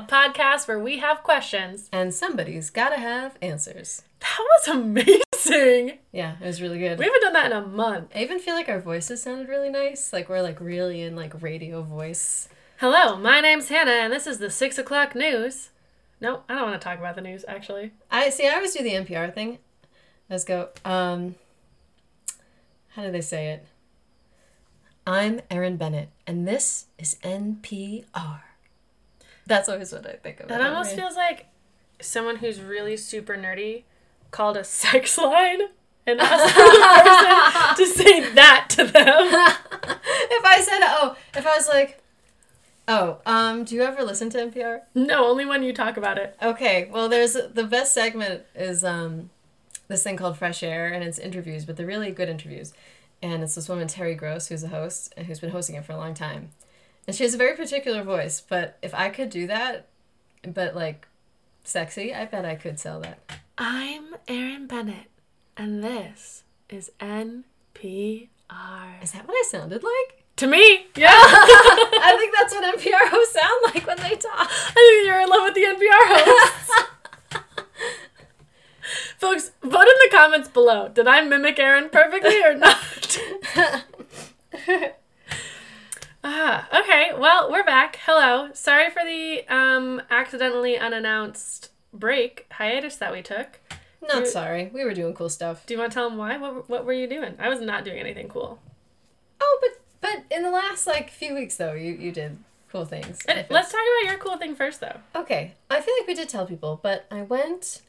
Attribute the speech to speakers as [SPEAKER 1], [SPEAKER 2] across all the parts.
[SPEAKER 1] a podcast where we have questions.
[SPEAKER 2] And somebody's gotta have answers.
[SPEAKER 1] That was amazing.
[SPEAKER 2] Yeah, it was really good.
[SPEAKER 1] We haven't done that in a month.
[SPEAKER 2] I even feel like our voices sounded really nice. Like we're like really in like radio voice.
[SPEAKER 1] Hello, my name's Hannah, and this is the six o'clock news. No, I don't want to talk about the news, actually.
[SPEAKER 2] I see. I always do the NPR thing. Let's go. Um, how do they say it? I'm Erin Bennett, and this is NPR. That's always what I think of.
[SPEAKER 1] That
[SPEAKER 2] it.
[SPEAKER 1] almost feels like someone who's really super nerdy called a sex line and asked the person to say that to them.
[SPEAKER 2] if I said, oh, if I was like, oh, um, do you ever listen to NPR?
[SPEAKER 1] No, only when you talk about it.
[SPEAKER 2] Okay, well, there's the best segment is um, this thing called Fresh Air, and it's interviews, but they're really good interviews. And it's this woman, Terry Gross, who's a host and who's been hosting it for a long time. And she has a very particular voice, but if I could do that, but like sexy, I bet I could sell that.
[SPEAKER 1] I'm Erin Bennett, and this is NPR.
[SPEAKER 2] Is that what I sounded like?
[SPEAKER 1] To me, yeah.
[SPEAKER 2] I think that's what NPR hosts sound like when they talk.
[SPEAKER 1] I think you're in love with the NPR hosts. Folks, vote in the comments below. Did I mimic Erin perfectly or not? ah, okay. Well, we're back. Hello. Sorry for the um accidentally unannounced break hiatus that we took.
[SPEAKER 2] Not sorry. We were doing cool stuff.
[SPEAKER 1] Do you want to tell them why? What what were you doing? I was not doing anything cool.
[SPEAKER 2] Oh, but but in the last like few weeks though, you you did cool things.
[SPEAKER 1] And let's talk about your cool thing first, though.
[SPEAKER 2] Okay, I feel like we did tell people, but I went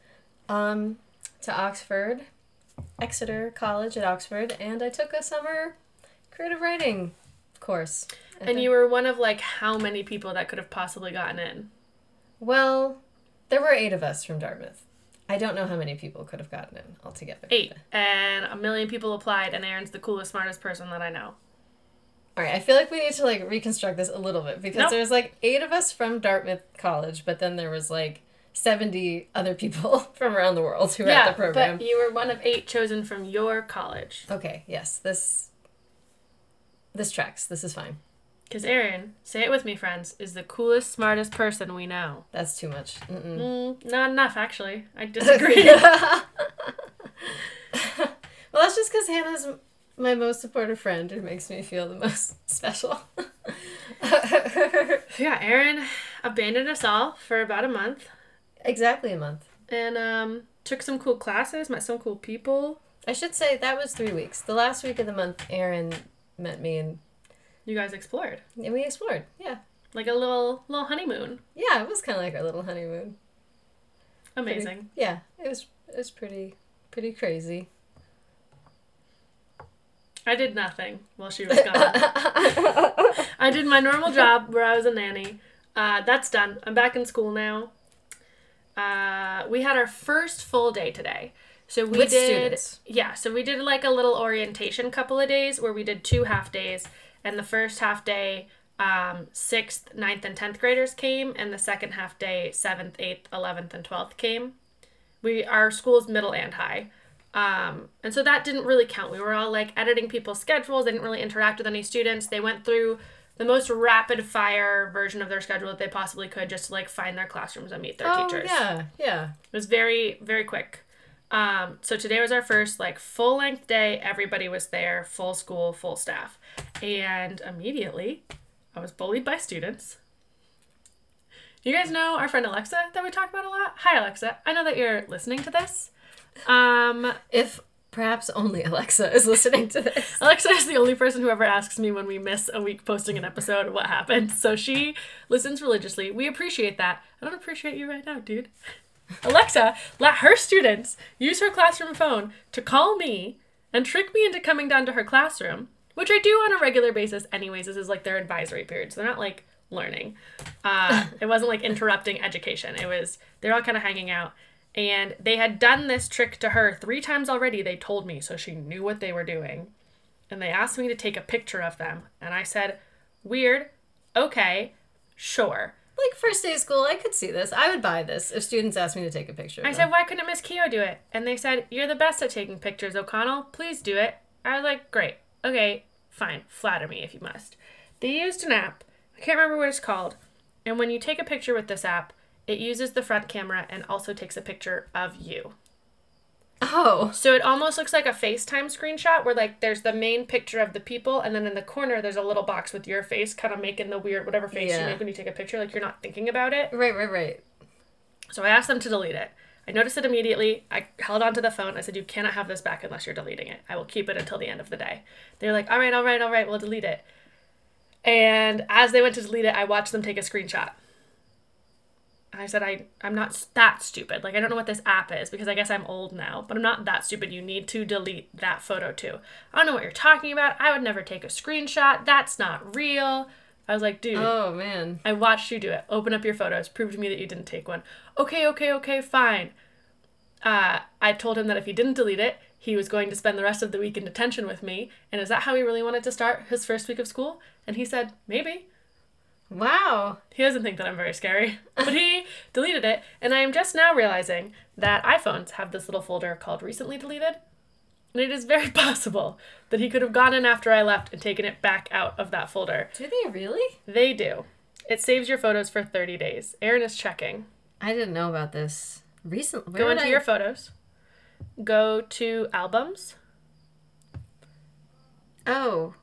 [SPEAKER 2] um, to Oxford, Exeter College at Oxford, and I took a summer creative writing course. I
[SPEAKER 1] And
[SPEAKER 2] think-
[SPEAKER 1] you were one of like how many people that could have possibly gotten in?
[SPEAKER 2] well, there were eight of us from Dartmouth. I don't know how many people could have gotten in altogether.
[SPEAKER 1] Eight. And a million people applied, and Erin's the coolest, smartest person that I know.
[SPEAKER 2] All right, I feel like we need to like reconstruct this a little bit because
[SPEAKER 1] Nope.
[SPEAKER 2] there's like eight of us from Dartmouth College, but then there was like seventy other people from around the world who were at the program.
[SPEAKER 1] but you were one of eight chosen from your college.
[SPEAKER 2] Okay, yes, this this tracks. This is fine.
[SPEAKER 1] Because Erin, say it with me, friends, is the coolest, smartest person we know.
[SPEAKER 2] That's too much. Mm-mm.
[SPEAKER 1] Mm, not enough, actually. I disagree.
[SPEAKER 2] well, that's just because Hannah's my most supportive friend who makes me feel the most special.
[SPEAKER 1] yeah, Erin abandoned us all for about a month
[SPEAKER 2] exactly a month.
[SPEAKER 1] and um, took some cool classes, met some cool people.
[SPEAKER 2] I should say that was three weeks. The last week of the month, Erin met me and,
[SPEAKER 1] You guys explored.
[SPEAKER 2] and we explored. Yeah.
[SPEAKER 1] Like a little little honeymoon.
[SPEAKER 2] Yeah, it was kind of like our little honeymoon. Pretty-
[SPEAKER 1] Amazing.
[SPEAKER 2] yeah, it was it was pretty pretty crazy.
[SPEAKER 1] I did nothing while she was gone. I did my normal job where I was a nanny. Uh, that's done. I'm back in school now. Uh, we had our first full day today. So we
[SPEAKER 2] With
[SPEAKER 1] did
[SPEAKER 2] students.
[SPEAKER 1] yeah, so we did like a little orientation couple of days where we did two half days and the first half day um, sixth, ninth, and tenth graders came, and the second half day, seventh, eighth, eleventh, and twelfth came. We our school's middle and high. Um, and so that didn't really count. We were all like editing people's schedules. They didn't really interact with any students. They went through the most rapid fire version of their schedule that they possibly could just to like find their classrooms and meet their
[SPEAKER 2] oh
[SPEAKER 1] teachers.
[SPEAKER 2] yeah, yeah.
[SPEAKER 1] It was very, very quick. Um, so today was our first like full length day. Everybody was there, full school, full staff. And immediately I was bullied by students. You guys know our friend Alexa that we talk about a lot? Hi Alexa. I know that you're listening to this. Um
[SPEAKER 2] If perhaps only Alexa is listening to this.
[SPEAKER 1] Alexa is the only person who ever asks me when we miss a week posting an episode what happened. So she listens religiously. We appreciate that. I don't appreciate you right now, dude. Alexa let her students use her classroom phone to call me and trick me into coming down to her classroom, which I do on a regular basis, anyways. This is like their advisory period, so they're not like learning. Uh, it wasn't like interrupting education. It was they're all kind of hanging out. And they had done this trick to her three times already, they told me, so she knew what they were doing. And they asked me to take a picture of them. And I said, Weird. Okay. Sure.
[SPEAKER 2] Like first day of school, I could see this. I would buy this if students asked me to take a picture.
[SPEAKER 1] I said, Why couldn't Miss Keogh do it? And they said, You're the best at taking pictures, O'Connell. Please do it. I was like, Great. Okay. Fine. Flatter me if you must. They used an app. I can't remember what it's called. And when you take a picture with this app, it uses the front camera and also takes a picture of you.
[SPEAKER 2] Oh.
[SPEAKER 1] So it almost looks like a FaceTime screenshot where like there's the main picture of the people and then in the corner there's a little box with your face kind of making the weird whatever face you make when you take a picture like you're not thinking about it.
[SPEAKER 2] Right, right, right.
[SPEAKER 1] So I asked them to delete it. I noticed it immediately. I held onto the phone. I said, "You cannot have this back unless you're deleting it. I will keep it until the end of the day." They're like, "All right, all right, all right. We'll delete it." And as they went to delete it, I watched them take a screenshot. I said, I, I'm not that stupid. Like, I don't know what this app is because I guess I'm old now, but I'm not that stupid. You need to delete that photo too. I don't know what you're talking about. I would never take a screenshot. That's not real. I was like, dude,
[SPEAKER 2] Oh man.
[SPEAKER 1] I watched you do it. Open up your photos. Prove to me that you didn't take one. Okay, okay, okay, fine. Uh, I told him that if he didn't delete it, he was going to spend the rest of the week in detention with me. And is that how he really wanted to start his first week of school? And he said, maybe.
[SPEAKER 2] Wow.
[SPEAKER 1] He doesn't think that I'm very scary. But he deleted it. And I am just now realizing that iPhones have this little folder called recently deleted. And it is very possible that he could have gone in after I left and taken it back out of that folder.
[SPEAKER 2] Do they really?
[SPEAKER 1] They do. It saves your photos for 30 days. Erin is checking.
[SPEAKER 2] I didn't know about this. Recently.
[SPEAKER 1] Go into your photos. Go to albums.
[SPEAKER 2] Oh.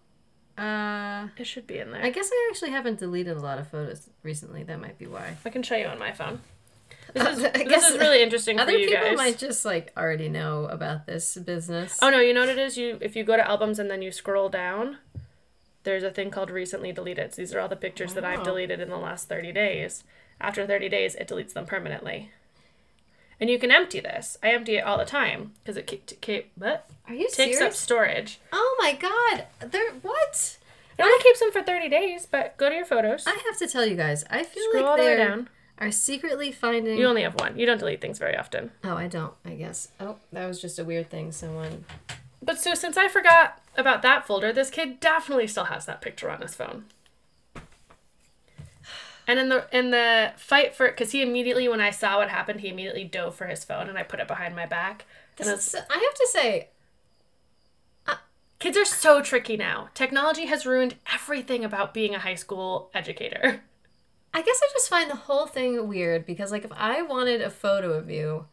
[SPEAKER 2] Uh
[SPEAKER 1] It should be in there.
[SPEAKER 2] I guess I actually haven't deleted a lot of photos recently. That might be why.
[SPEAKER 1] I can show you on my phone. This is,
[SPEAKER 2] I
[SPEAKER 1] this is really interesting
[SPEAKER 2] Other people
[SPEAKER 1] guys.
[SPEAKER 2] might just like already know about this business.
[SPEAKER 1] Oh no, you know what it is? You if you go to albums and then you scroll down, there's a thing called recently deleted. So these are all the pictures that I've deleted in the last 30 days. After 30 days, it deletes them permanently. And you can empty this. I empty it all the time because it keep, keep, what?
[SPEAKER 2] Are you
[SPEAKER 1] takes up storage.
[SPEAKER 2] Oh my god. There what?
[SPEAKER 1] It only keeps them for 30 days, but go to your photos.
[SPEAKER 2] I have to tell you guys, I feel
[SPEAKER 1] Scroll all
[SPEAKER 2] like
[SPEAKER 1] the way
[SPEAKER 2] they
[SPEAKER 1] down.
[SPEAKER 2] are secretly finding
[SPEAKER 1] You only have one. You don't delete things very often.
[SPEAKER 2] Oh, I don't, I guess. Oh, that was just a weird thing someone
[SPEAKER 1] But so since I forgot about that folder, this kid definitely still has that picture on his phone. And in the in the fight for because he immediately when I saw what happened, he immediately dove for his phone and I put it behind my back.
[SPEAKER 2] This
[SPEAKER 1] And it's,
[SPEAKER 2] is, I have to say, uh,
[SPEAKER 1] kids are so tricky now. Technology has ruined everything about being a high school educator.
[SPEAKER 2] I guess I just find the whole thing weird because, like, if I wanted a photo of you,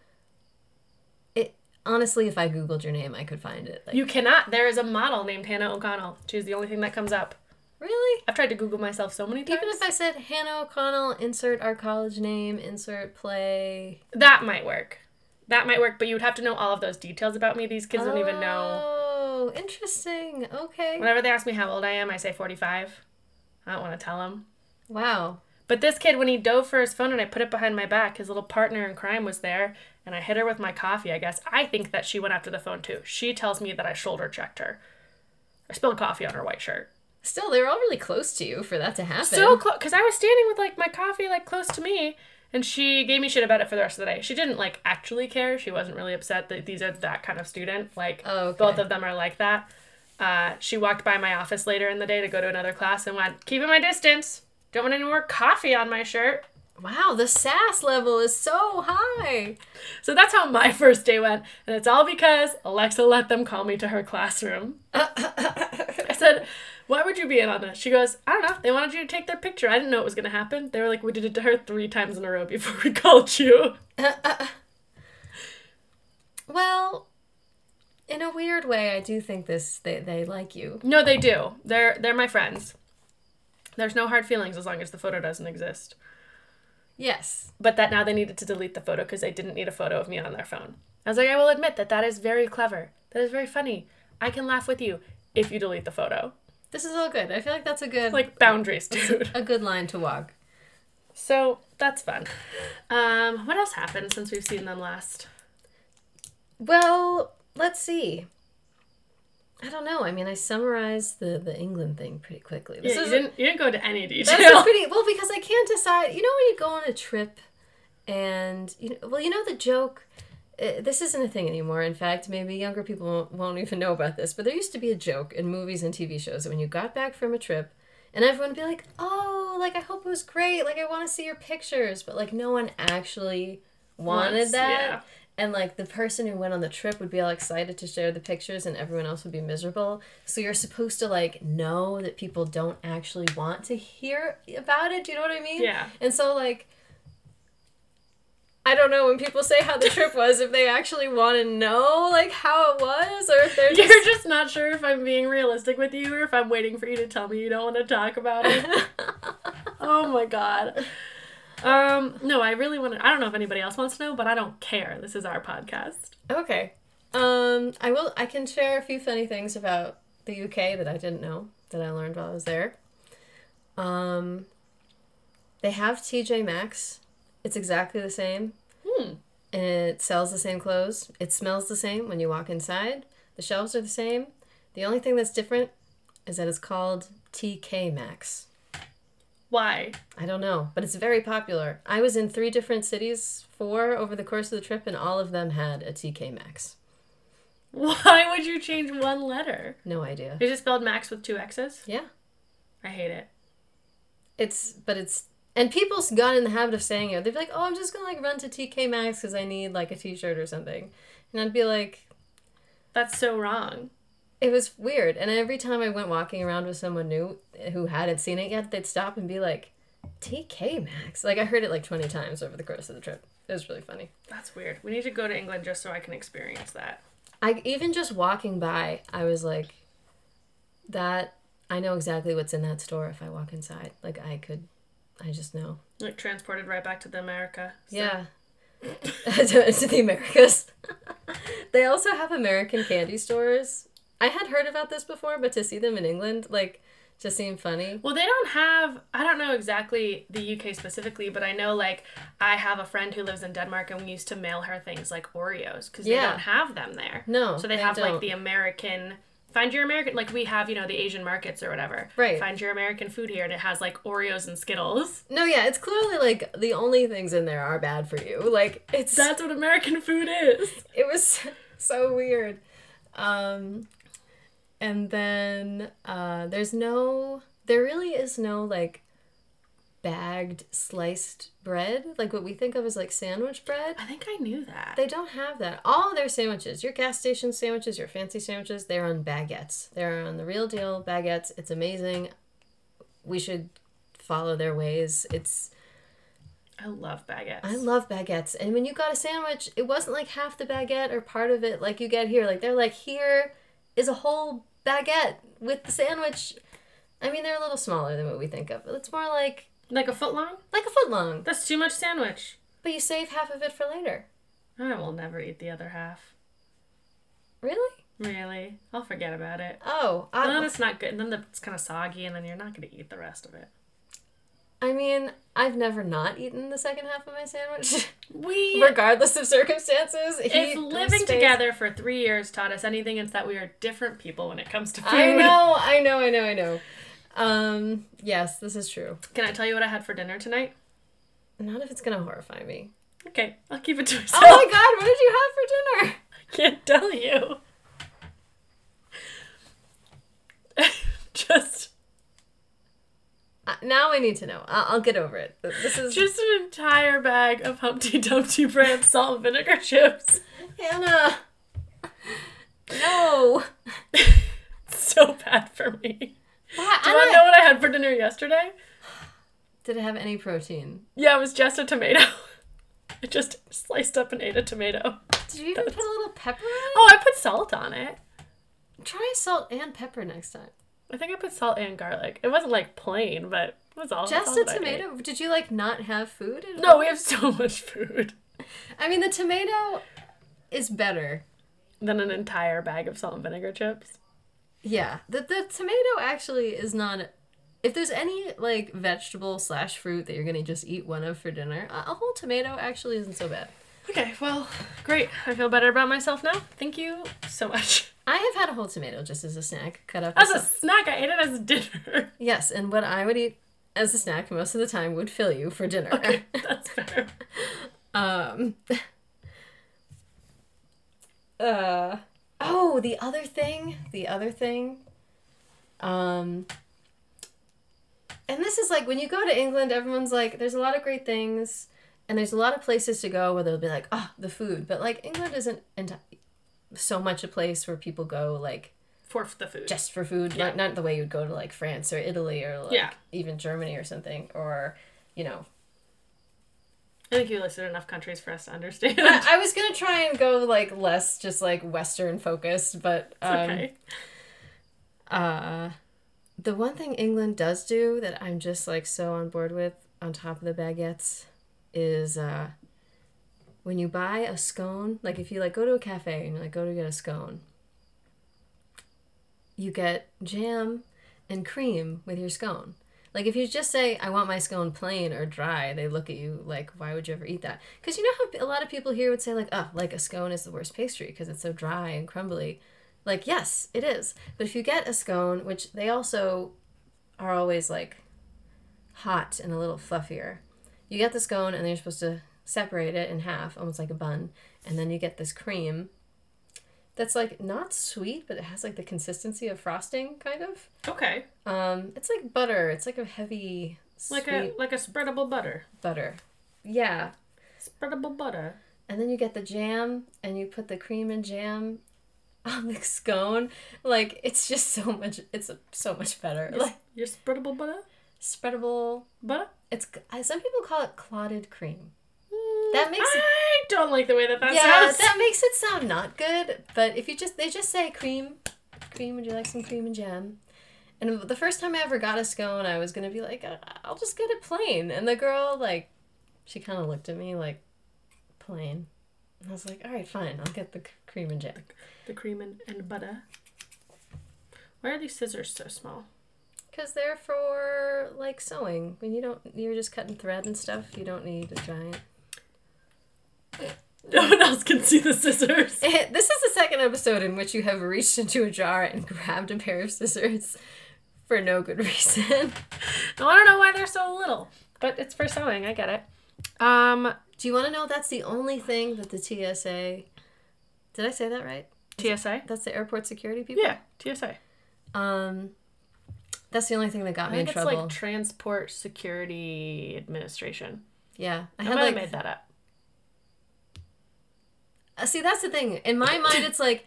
[SPEAKER 2] it honestly, if I googled your name, I could find it. Like,
[SPEAKER 1] You cannot. There is a model named Hannah O'Connell. She's the only thing that comes up.
[SPEAKER 2] Really?
[SPEAKER 1] I've tried to Google myself so many times.
[SPEAKER 2] Even if I said Hannah O'Connell, insert our college name, insert play.
[SPEAKER 1] that might work. That might work, but you would have to know all of those details about me. These kids don't even know.
[SPEAKER 2] Oh, interesting. Okay.
[SPEAKER 1] Whenever they ask me how old I am, I say 45. I don't want to tell them.
[SPEAKER 2] Wow.
[SPEAKER 1] But this kid, when he dove for his phone and I put it behind my back, his little partner in crime was there, and I hit her with my coffee, I guess. I think that she went after the phone too. She tells me that I shoulder checked her. I spilled coffee on her white shirt.
[SPEAKER 2] Still, they were all really close to you for that to happen.
[SPEAKER 1] So close, because I was standing with like my coffee like close to me, and she gave me shit about it for the rest of the day. She didn't like actually care. She wasn't really upset that these are that kind of student. Like
[SPEAKER 2] Oh, okay.
[SPEAKER 1] both of them are like that. Uh, she walked by my office later in the day to go to another class and went, "Keeping my distance. Don't want any more coffee on my shirt."
[SPEAKER 2] Wow, the sass level is so high.
[SPEAKER 1] So that's how my first day went, and it's all because Alexa let them call me to her classroom. I said, "Why would you be in on this?" She goes, "I don't know. They wanted you to take their picture. I didn't know it was gonna happen. They were like, we did it to her three times in a row before we called you."
[SPEAKER 2] Well, in a weird way, I do think this they, they like you.
[SPEAKER 1] No, they do. They're they're my friends. There's no hard feelings as long as the photo doesn't exist.
[SPEAKER 2] Yes.
[SPEAKER 1] But that now they needed to delete the photo because they didn't need a photo of me on their phone. I was like, I will admit that that is very clever. That is very funny. I can laugh with you if you delete the photo.
[SPEAKER 2] This is all good. I feel like that's a good
[SPEAKER 1] Like boundaries, dude.
[SPEAKER 2] a good line to walk.
[SPEAKER 1] So that's fun. Um, what else happened since we've seen them last?
[SPEAKER 2] Well, let's see. I don't know. I mean, I summarized the the England thing pretty quickly. This
[SPEAKER 1] yeah, you didn't you didn't go into any detail.
[SPEAKER 2] That's pretty well because I can't decide. You know when you go on a trip, and you know, well, you know the joke. Uh, this isn't a thing anymore. In fact, maybe younger people won't, won't even know about this. But there used to be a joke in movies and TV shows that when you got back from a trip, and everyone would be like, "Oh, like I hope it was great. Like I want to see your pictures," but like no one actually wanted
[SPEAKER 1] Once,
[SPEAKER 2] that.
[SPEAKER 1] yeah.
[SPEAKER 2] and like the person who went on the trip would be all excited to share the pictures and everyone else would be miserable so you're supposed to like know that people don't actually want to hear about it do you know what i mean
[SPEAKER 1] Yeah.
[SPEAKER 2] and so like i don't know when people say how the trip was if they actually want to know like how it was or if they're just
[SPEAKER 1] You're just not sure if I'm being realistic with you or if I'm waiting for you to tell me you don't want to talk about it. oh my god. Um, no, I really want to. I don't know if anybody else wants to know, but I don't care. This is our podcast.
[SPEAKER 2] Okay. Um, I will. I can share a few funny things about the UK that I didn't know that I learned while I was there. Um, they have TJ Maxx. It's exactly the same,
[SPEAKER 1] Hmm.
[SPEAKER 2] and it sells the same clothes. It smells the same when you walk inside. The shelves are the same. The only thing that's different is that it's called TK Maxx.
[SPEAKER 1] Why?
[SPEAKER 2] I don't know, but it's very popular. I was in three different cities, four over the course of the trip, and all of them had a TK Maxx.
[SPEAKER 1] Why would you change one letter?
[SPEAKER 2] No idea.
[SPEAKER 1] Is it spelled Max with two X's?
[SPEAKER 2] Yeah.
[SPEAKER 1] I hate it.
[SPEAKER 2] It's but it's and people's got in the habit of saying it. They'd be like, "Oh, I'm just gonna like run to TK Maxx because I need like a T-shirt or something," and I'd be like,
[SPEAKER 1] That's so wrong.
[SPEAKER 2] it was weird. And every time I went walking around with someone new who hadn't seen it yet, they'd stop and be like, "TK Maxx." Like I heard it like 20 times over the course of the trip. It was really funny.
[SPEAKER 1] That's weird. We need to go to England just so I can experience that.
[SPEAKER 2] I even just walking by, I was like, that I know exactly what's in that store if I walk inside. Like I could, I just know.
[SPEAKER 1] Like transported right back to the America. So-
[SPEAKER 2] Yeah. to, to the Americas. they also have American candy stores. I had heard about this before, but to see them in England, like, just seemed funny.
[SPEAKER 1] Well, they don't have, I don't know exactly the UK specifically, but I know like I have a friend who lives in Denmark and we used to mail her things like Oreos because
[SPEAKER 2] Yeah.
[SPEAKER 1] they don't have them there.
[SPEAKER 2] No,
[SPEAKER 1] So they,
[SPEAKER 2] they
[SPEAKER 1] have like
[SPEAKER 2] don't.
[SPEAKER 1] the American, find your American, like we have, you know, the Asian markets or whatever.
[SPEAKER 2] Right.
[SPEAKER 1] Find your American food here and it has like Oreos and Skittles.
[SPEAKER 2] No, yeah, it's clearly like the only things in there are bad for you. Like, it's.
[SPEAKER 1] That's what American food is.
[SPEAKER 2] it was so weird. Um, and then uh, there's no, there really is no like bagged sliced bread, like what we think of as like sandwich bread.
[SPEAKER 1] I think I knew that.
[SPEAKER 2] They don't have that. All their sandwiches, your gas station sandwiches, your fancy sandwiches, they're on baguettes. They're on the real deal baguettes. It's amazing. We should follow their ways. It's
[SPEAKER 1] I love baguettes.
[SPEAKER 2] I love baguettes. And when you got a sandwich, it wasn't like half the baguette or part of it like you get here. Like they're like here is a whole baguette with the sandwich. I mean, they're a little smaller than what we think of. But it's more like
[SPEAKER 1] like a foot long?
[SPEAKER 2] like a foot long.
[SPEAKER 1] That's too much sandwich.
[SPEAKER 2] But you save half of it for later.
[SPEAKER 1] I will never eat the other half.
[SPEAKER 2] Really?
[SPEAKER 1] Really? I'll forget about it.
[SPEAKER 2] Oh,
[SPEAKER 1] And then it's not good. And then the, it's kind of soggy, and then you're not going to eat the rest of it.
[SPEAKER 2] I mean, I've never not eaten the second half of my sandwich,
[SPEAKER 1] We.
[SPEAKER 2] regardless of circumstances.
[SPEAKER 1] if living
[SPEAKER 2] space.
[SPEAKER 1] together for three years taught us anything, it's that we are different people when it comes to food.
[SPEAKER 2] I know, I know, I know, I know. Um, yes, this is true.
[SPEAKER 1] Can I tell you what I had for dinner tonight?
[SPEAKER 2] Not if it's gonna horrify me.
[SPEAKER 1] Okay, I'll keep it to myself.
[SPEAKER 2] Oh my god, what did you have for dinner?
[SPEAKER 1] I can't tell you. just,
[SPEAKER 2] Uh, now I need to know. I'll, I'll get over it. This is
[SPEAKER 1] just an entire bag of Humpty Dumpty brand salt and vinegar chips.
[SPEAKER 2] Hannah. No.
[SPEAKER 1] so bad for me. Do
[SPEAKER 2] I
[SPEAKER 1] you want
[SPEAKER 2] don't-
[SPEAKER 1] to know what I had for dinner yesterday?
[SPEAKER 2] Did it have any protein?
[SPEAKER 1] Yeah, it was just a tomato. I just sliced up and ate a tomato.
[SPEAKER 2] Did you even put a little pepper in it?
[SPEAKER 1] Oh, I put salt on it.
[SPEAKER 2] Try salt and pepper next time.
[SPEAKER 1] I think I put salt and garlic. It wasn't like plain, but it was all.
[SPEAKER 2] Just
[SPEAKER 1] all
[SPEAKER 2] a tomato? Did you like not have food? at
[SPEAKER 1] No,
[SPEAKER 2] all?
[SPEAKER 1] we have so much food.
[SPEAKER 2] I mean, the tomato is better.
[SPEAKER 1] Than an entire bag of salt and vinegar chips.
[SPEAKER 2] Yeah, the the tomato actually is not. If there's any like vegetable slash fruit that you're gonna just eat one of for dinner, a, whole tomato actually isn't so bad.
[SPEAKER 1] Okay, well, great. I feel better about myself now. Thank you so much.
[SPEAKER 2] I have had a whole tomato just as a snack, cut up.
[SPEAKER 1] As a snack, I ate it as dinner.
[SPEAKER 2] yes, and what I would eat as a snack most of the time would fill you for dinner.
[SPEAKER 1] Okay, that's fair.
[SPEAKER 2] Um. Uh. Oh, the other thing. The other thing. Um. And this is like when you go to England, everyone's like, there's a lot of great things. and there's a lot of places to go where they'll be like, oh, the food. But like England isn't enti- so much a place where people go like
[SPEAKER 1] For the food.
[SPEAKER 2] just for food.
[SPEAKER 1] Yeah.
[SPEAKER 2] Not not the way you'd go to like France or Italy or like
[SPEAKER 1] Yeah.
[SPEAKER 2] even Germany or something or you know.
[SPEAKER 1] I think you listed enough countries for us to understand.
[SPEAKER 2] I, I was gonna try and go like less just like Western focused, but um,
[SPEAKER 1] okay.
[SPEAKER 2] Uh, the one thing England does do that I'm just like so on board with, on top of the baguettes, is uh, when you buy a scone. Like if you like go to a cafe and you like go to get a scone, you get jam and cream with your scone. Like if you just say I want my scone plain or dry, they look at you like why would you ever eat that? Because you know how a lot of people here would say like oh like a scone is the worst pastry because it's so dry and crumbly. Like, yes, it is. But if you get a scone, which they also are always like hot and a little fluffier, you get the scone and then you're supposed to separate it in half, almost like a bun. And then you get this cream that's like not sweet, but it has like the consistency of frosting, kind of.
[SPEAKER 1] Okay.
[SPEAKER 2] Um, it's like butter. It's like a heavy,
[SPEAKER 1] Like a like a spreadable butter.
[SPEAKER 2] butter. Yeah.
[SPEAKER 1] Spreadable butter.
[SPEAKER 2] And then you get the jam and you put the cream and jam on the scone. Like it's just so much it's so much better.
[SPEAKER 1] Your,
[SPEAKER 2] Like
[SPEAKER 1] your spreadable butter?
[SPEAKER 2] spreadable.
[SPEAKER 1] Butter?
[SPEAKER 2] It's some people call it clotted cream. That makes it
[SPEAKER 1] I don't like the way that that
[SPEAKER 2] Yeah,
[SPEAKER 1] sounds.
[SPEAKER 2] that makes it sound not good, but if you just they just say cream, cream, would you like some cream and jam? And the first time I ever got a scone, I was gonna be like, "Uh, I'll just get it plain. And the girl, like, she kind of looked at me like, plain. And I was like, all right, fine, I'll get the cream and jam.
[SPEAKER 1] The cream and, and butter. Why are these scissors so small?
[SPEAKER 2] Because they're for like sewing. When you don't, you're just cutting thread and stuff. You don't need a giant.
[SPEAKER 1] No one else can see the scissors.
[SPEAKER 2] this is the second episode in which you have reached into a jar and grabbed a pair of scissors for no good reason.
[SPEAKER 1] No, I don't know why they're so little, but it's for sewing. I get it. Um,
[SPEAKER 2] Do you want to know that's the only thing that the TSA? Did I say that right?
[SPEAKER 1] TSA.
[SPEAKER 2] That's the airport security people.
[SPEAKER 1] Yeah, TSA.
[SPEAKER 2] Um, that's the only thing that got
[SPEAKER 1] I
[SPEAKER 2] me in
[SPEAKER 1] think it's
[SPEAKER 2] trouble.
[SPEAKER 1] like Transport Security Administration.
[SPEAKER 2] yeah, I
[SPEAKER 1] I
[SPEAKER 2] had
[SPEAKER 1] might
[SPEAKER 2] like.
[SPEAKER 1] have made that up.
[SPEAKER 2] See, that's the thing. In my mind, it's like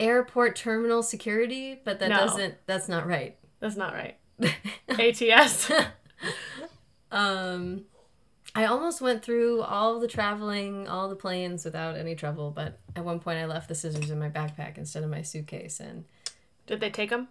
[SPEAKER 2] airport terminal security, but that
[SPEAKER 1] No.
[SPEAKER 2] doesn't. That's not right.
[SPEAKER 1] That's not right. ATS.
[SPEAKER 2] Um, I almost went through all the traveling, all the planes without any trouble, but at one point I left the scissors in my backpack instead of my suitcase, and
[SPEAKER 1] Did they take them?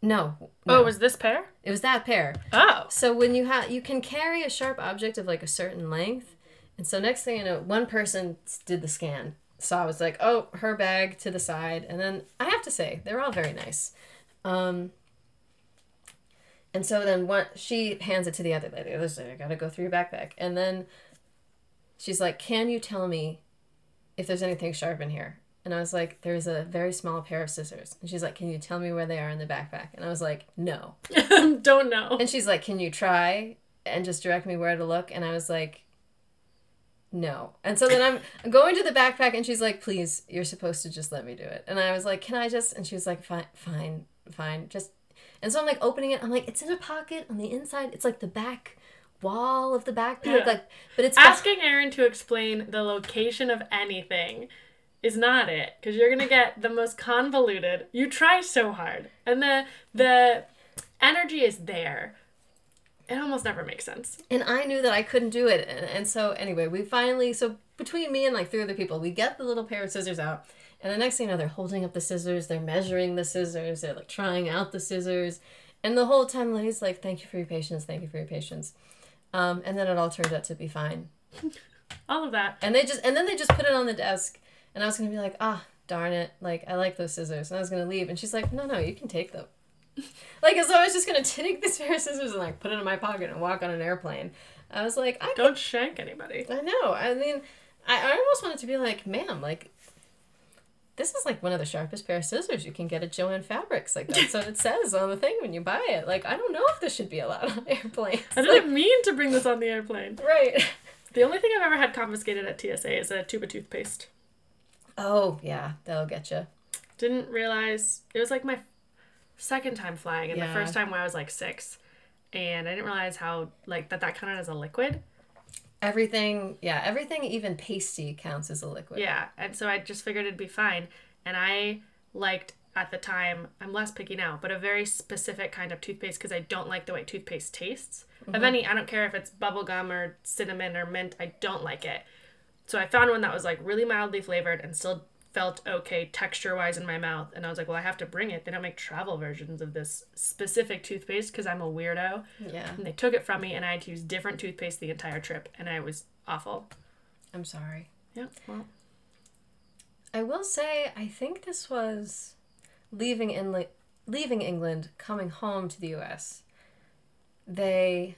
[SPEAKER 2] no,
[SPEAKER 1] Oh,
[SPEAKER 2] no.
[SPEAKER 1] it was this pair?
[SPEAKER 2] it was that pair.
[SPEAKER 1] Oh.
[SPEAKER 2] So when you have, you can carry a sharp object of like a certain length, and so next thing you know, one person did the scan. So I was like, oh, her bag to the side, and then I have to say they're all very nice. Um, and so then one, she hands it to the other lady. I was like, I gotta go through your backpack, and then she's like, "Can you tell me if there's anything sharp in here?" And I was like, "There's a very small pair of scissors." And she's like, "Can you tell me where they are in the backpack?" And I was like, "No."
[SPEAKER 1] don't know.
[SPEAKER 2] And she's like, "Can you try and just direct me where to look?" And I was like, "No." And so then I'm going to the backpack, and she's like, "Please, you're supposed to just let me do it." And I was like, "Can I just?" And she was like, "Fine, fine, fine, just." And so I'm like opening it. I'm like, "It's in a pocket on the inside. It's like the back wall of the backpack,
[SPEAKER 1] Yeah.
[SPEAKER 2] like, but it's
[SPEAKER 1] Asking Erin to explain the location of anything is not it because you're gonna get the most convoluted. You try so hard, and the the energy is there. It almost never makes sense.
[SPEAKER 2] and I knew that I couldn't do it. And, and so anyway, we finally so between me and like three other people, we get the little pair of scissors out. And the next thing you know, they're holding up the scissors, they're measuring the scissors, they're like trying out the scissors. And the whole time Lenny's like, Thank you for your patience, thank you for your patience. Um, and then it all turned out to be fine.
[SPEAKER 1] All of that.
[SPEAKER 2] And they just and then they just put it on the desk and I was gonna be like, ah, darn it, like I like those scissors. And I was gonna leave and she's like, No, no, you can take them. like as I was just gonna take this pair of scissors and like put it in my pocket and walk on an airplane. I was like, I
[SPEAKER 1] Don't shank anybody.
[SPEAKER 2] I know. I mean, I, I almost wanted to be like, ma'am, like, this is like one of the sharpest pair of scissors you can get at Jo-Ann Fabrics. Like, that's what it says on the thing when you buy it. Like, I don't know if this should be allowed on airplanes.
[SPEAKER 1] I didn't mean to bring this on the airplane.
[SPEAKER 2] right.
[SPEAKER 1] The only thing I've ever had confiscated at TSA is a tube of toothpaste.
[SPEAKER 2] Oh, yeah, that'll get you.
[SPEAKER 1] Didn't realize it was like my second time flying, and
[SPEAKER 2] Yeah.
[SPEAKER 1] the first time when I was like six, and I didn't realize how like that that counted as a liquid.
[SPEAKER 2] Everything, yeah, everything, even pasty counts as a liquid.
[SPEAKER 1] Yeah, and so I just figured it'd be fine. And I liked at the time, I'm less picky now, but a very specific kind of toothpaste because I don't like the way toothpaste tastes. Of mm-hmm. any, I don't care if it's bubblegum or cinnamon or mint, I don't like it. So I found one that was like really mildly flavored and still felt okay texture wise in my mouth. And I was like, well, I have to bring it. They don't make travel versions of this specific toothpaste because I'm a weirdo.
[SPEAKER 2] Yeah.
[SPEAKER 1] And they took it from me and I had to use different toothpaste the entire trip. And I was awful.
[SPEAKER 2] I'm sorry.
[SPEAKER 1] Yeah, well,
[SPEAKER 2] I will say, I think this was leaving in leaving England, coming home to the U.S. They,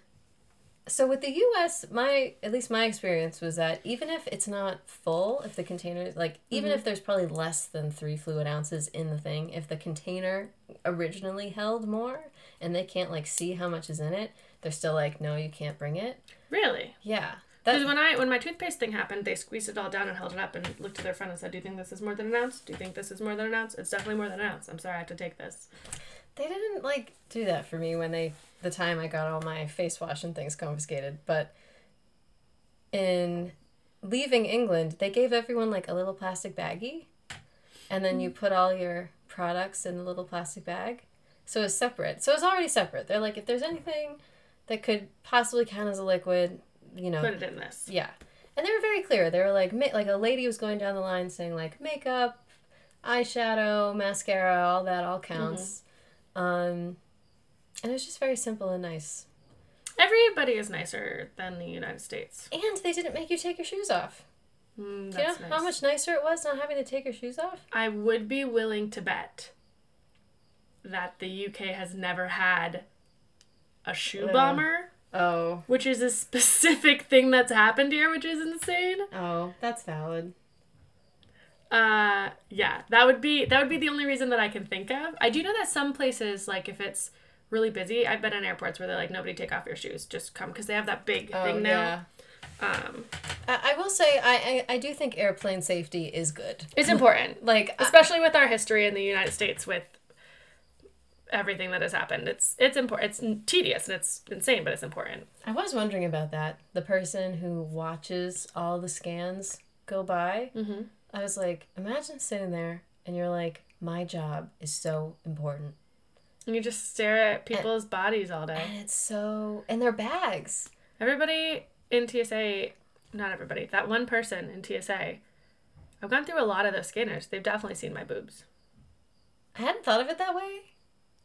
[SPEAKER 2] so with the U.S., my at least my experience was that even if it's not full, if the container like even mm-hmm. if there's probably less than three fluid ounces in the thing, if the container originally held more and they can't like see how much is in it, they're still like, no, you can't bring it.
[SPEAKER 1] really?
[SPEAKER 2] Yeah.
[SPEAKER 1] Because when I when my toothpaste thing happened, they squeezed it all down and held it up and looked to their friend and said, "Do you think this is more than an ounce? Do you think this is more than an ounce? It's definitely more than an ounce. I'm sorry, I have to take this."
[SPEAKER 2] They didn't like do that for me when they the time I got all my face wash and things confiscated, but in leaving England, they gave everyone like a little plastic baggie and then you mm. put all your products in a little plastic bag. So it's separate. So it's already separate. They're like if there's anything that could possibly count as a liquid, you know,
[SPEAKER 1] Put it in this.
[SPEAKER 2] yeah. And they were very clear. They were like, ma- like a lady was going down the line saying like makeup, eyeshadow, mascara, all that all counts. Mm-hmm. Um, and it was just very simple and nice.
[SPEAKER 1] Everybody is nicer than the United States.
[SPEAKER 2] And they didn't make you take your shoes off.
[SPEAKER 1] Mm,
[SPEAKER 2] Do you know
[SPEAKER 1] nice.
[SPEAKER 2] how much nicer it was not having to take your shoes off?
[SPEAKER 1] I would be willing to bet that the UK has never had a shoe
[SPEAKER 2] Uh.
[SPEAKER 1] bomber,
[SPEAKER 2] Oh,
[SPEAKER 1] which is a specific thing that's happened here, which is insane.
[SPEAKER 2] oh, that's valid.
[SPEAKER 1] Uh, yeah, that would be that would be the only reason that I can think of. I do know that some places, like if it's really busy, I've been in airports where they're like, nobody take off your shoes, just come because they have that big
[SPEAKER 2] Oh,
[SPEAKER 1] thing
[SPEAKER 2] yeah.
[SPEAKER 1] now. Um,
[SPEAKER 2] I, I will say, I, I I do think airplane safety is good.
[SPEAKER 1] it's important,
[SPEAKER 2] Like, I-
[SPEAKER 1] especially with our history in the United States with everything that has happened. It's it's important. It's tedious and it's insane, but it's important.
[SPEAKER 2] I was wondering about that. The person who watches all the scans go by.
[SPEAKER 1] Mm-hmm.
[SPEAKER 2] I was like, imagine sitting there and you're like, my job is so important.
[SPEAKER 1] And you just stare at people's bodies all day.
[SPEAKER 2] And it's so, and their bags.
[SPEAKER 1] Everybody in TSA, not everybody, that one person in TSA, I've gone through a lot of those scanners. They've definitely seen my boobs.
[SPEAKER 2] I hadn't thought of it that way.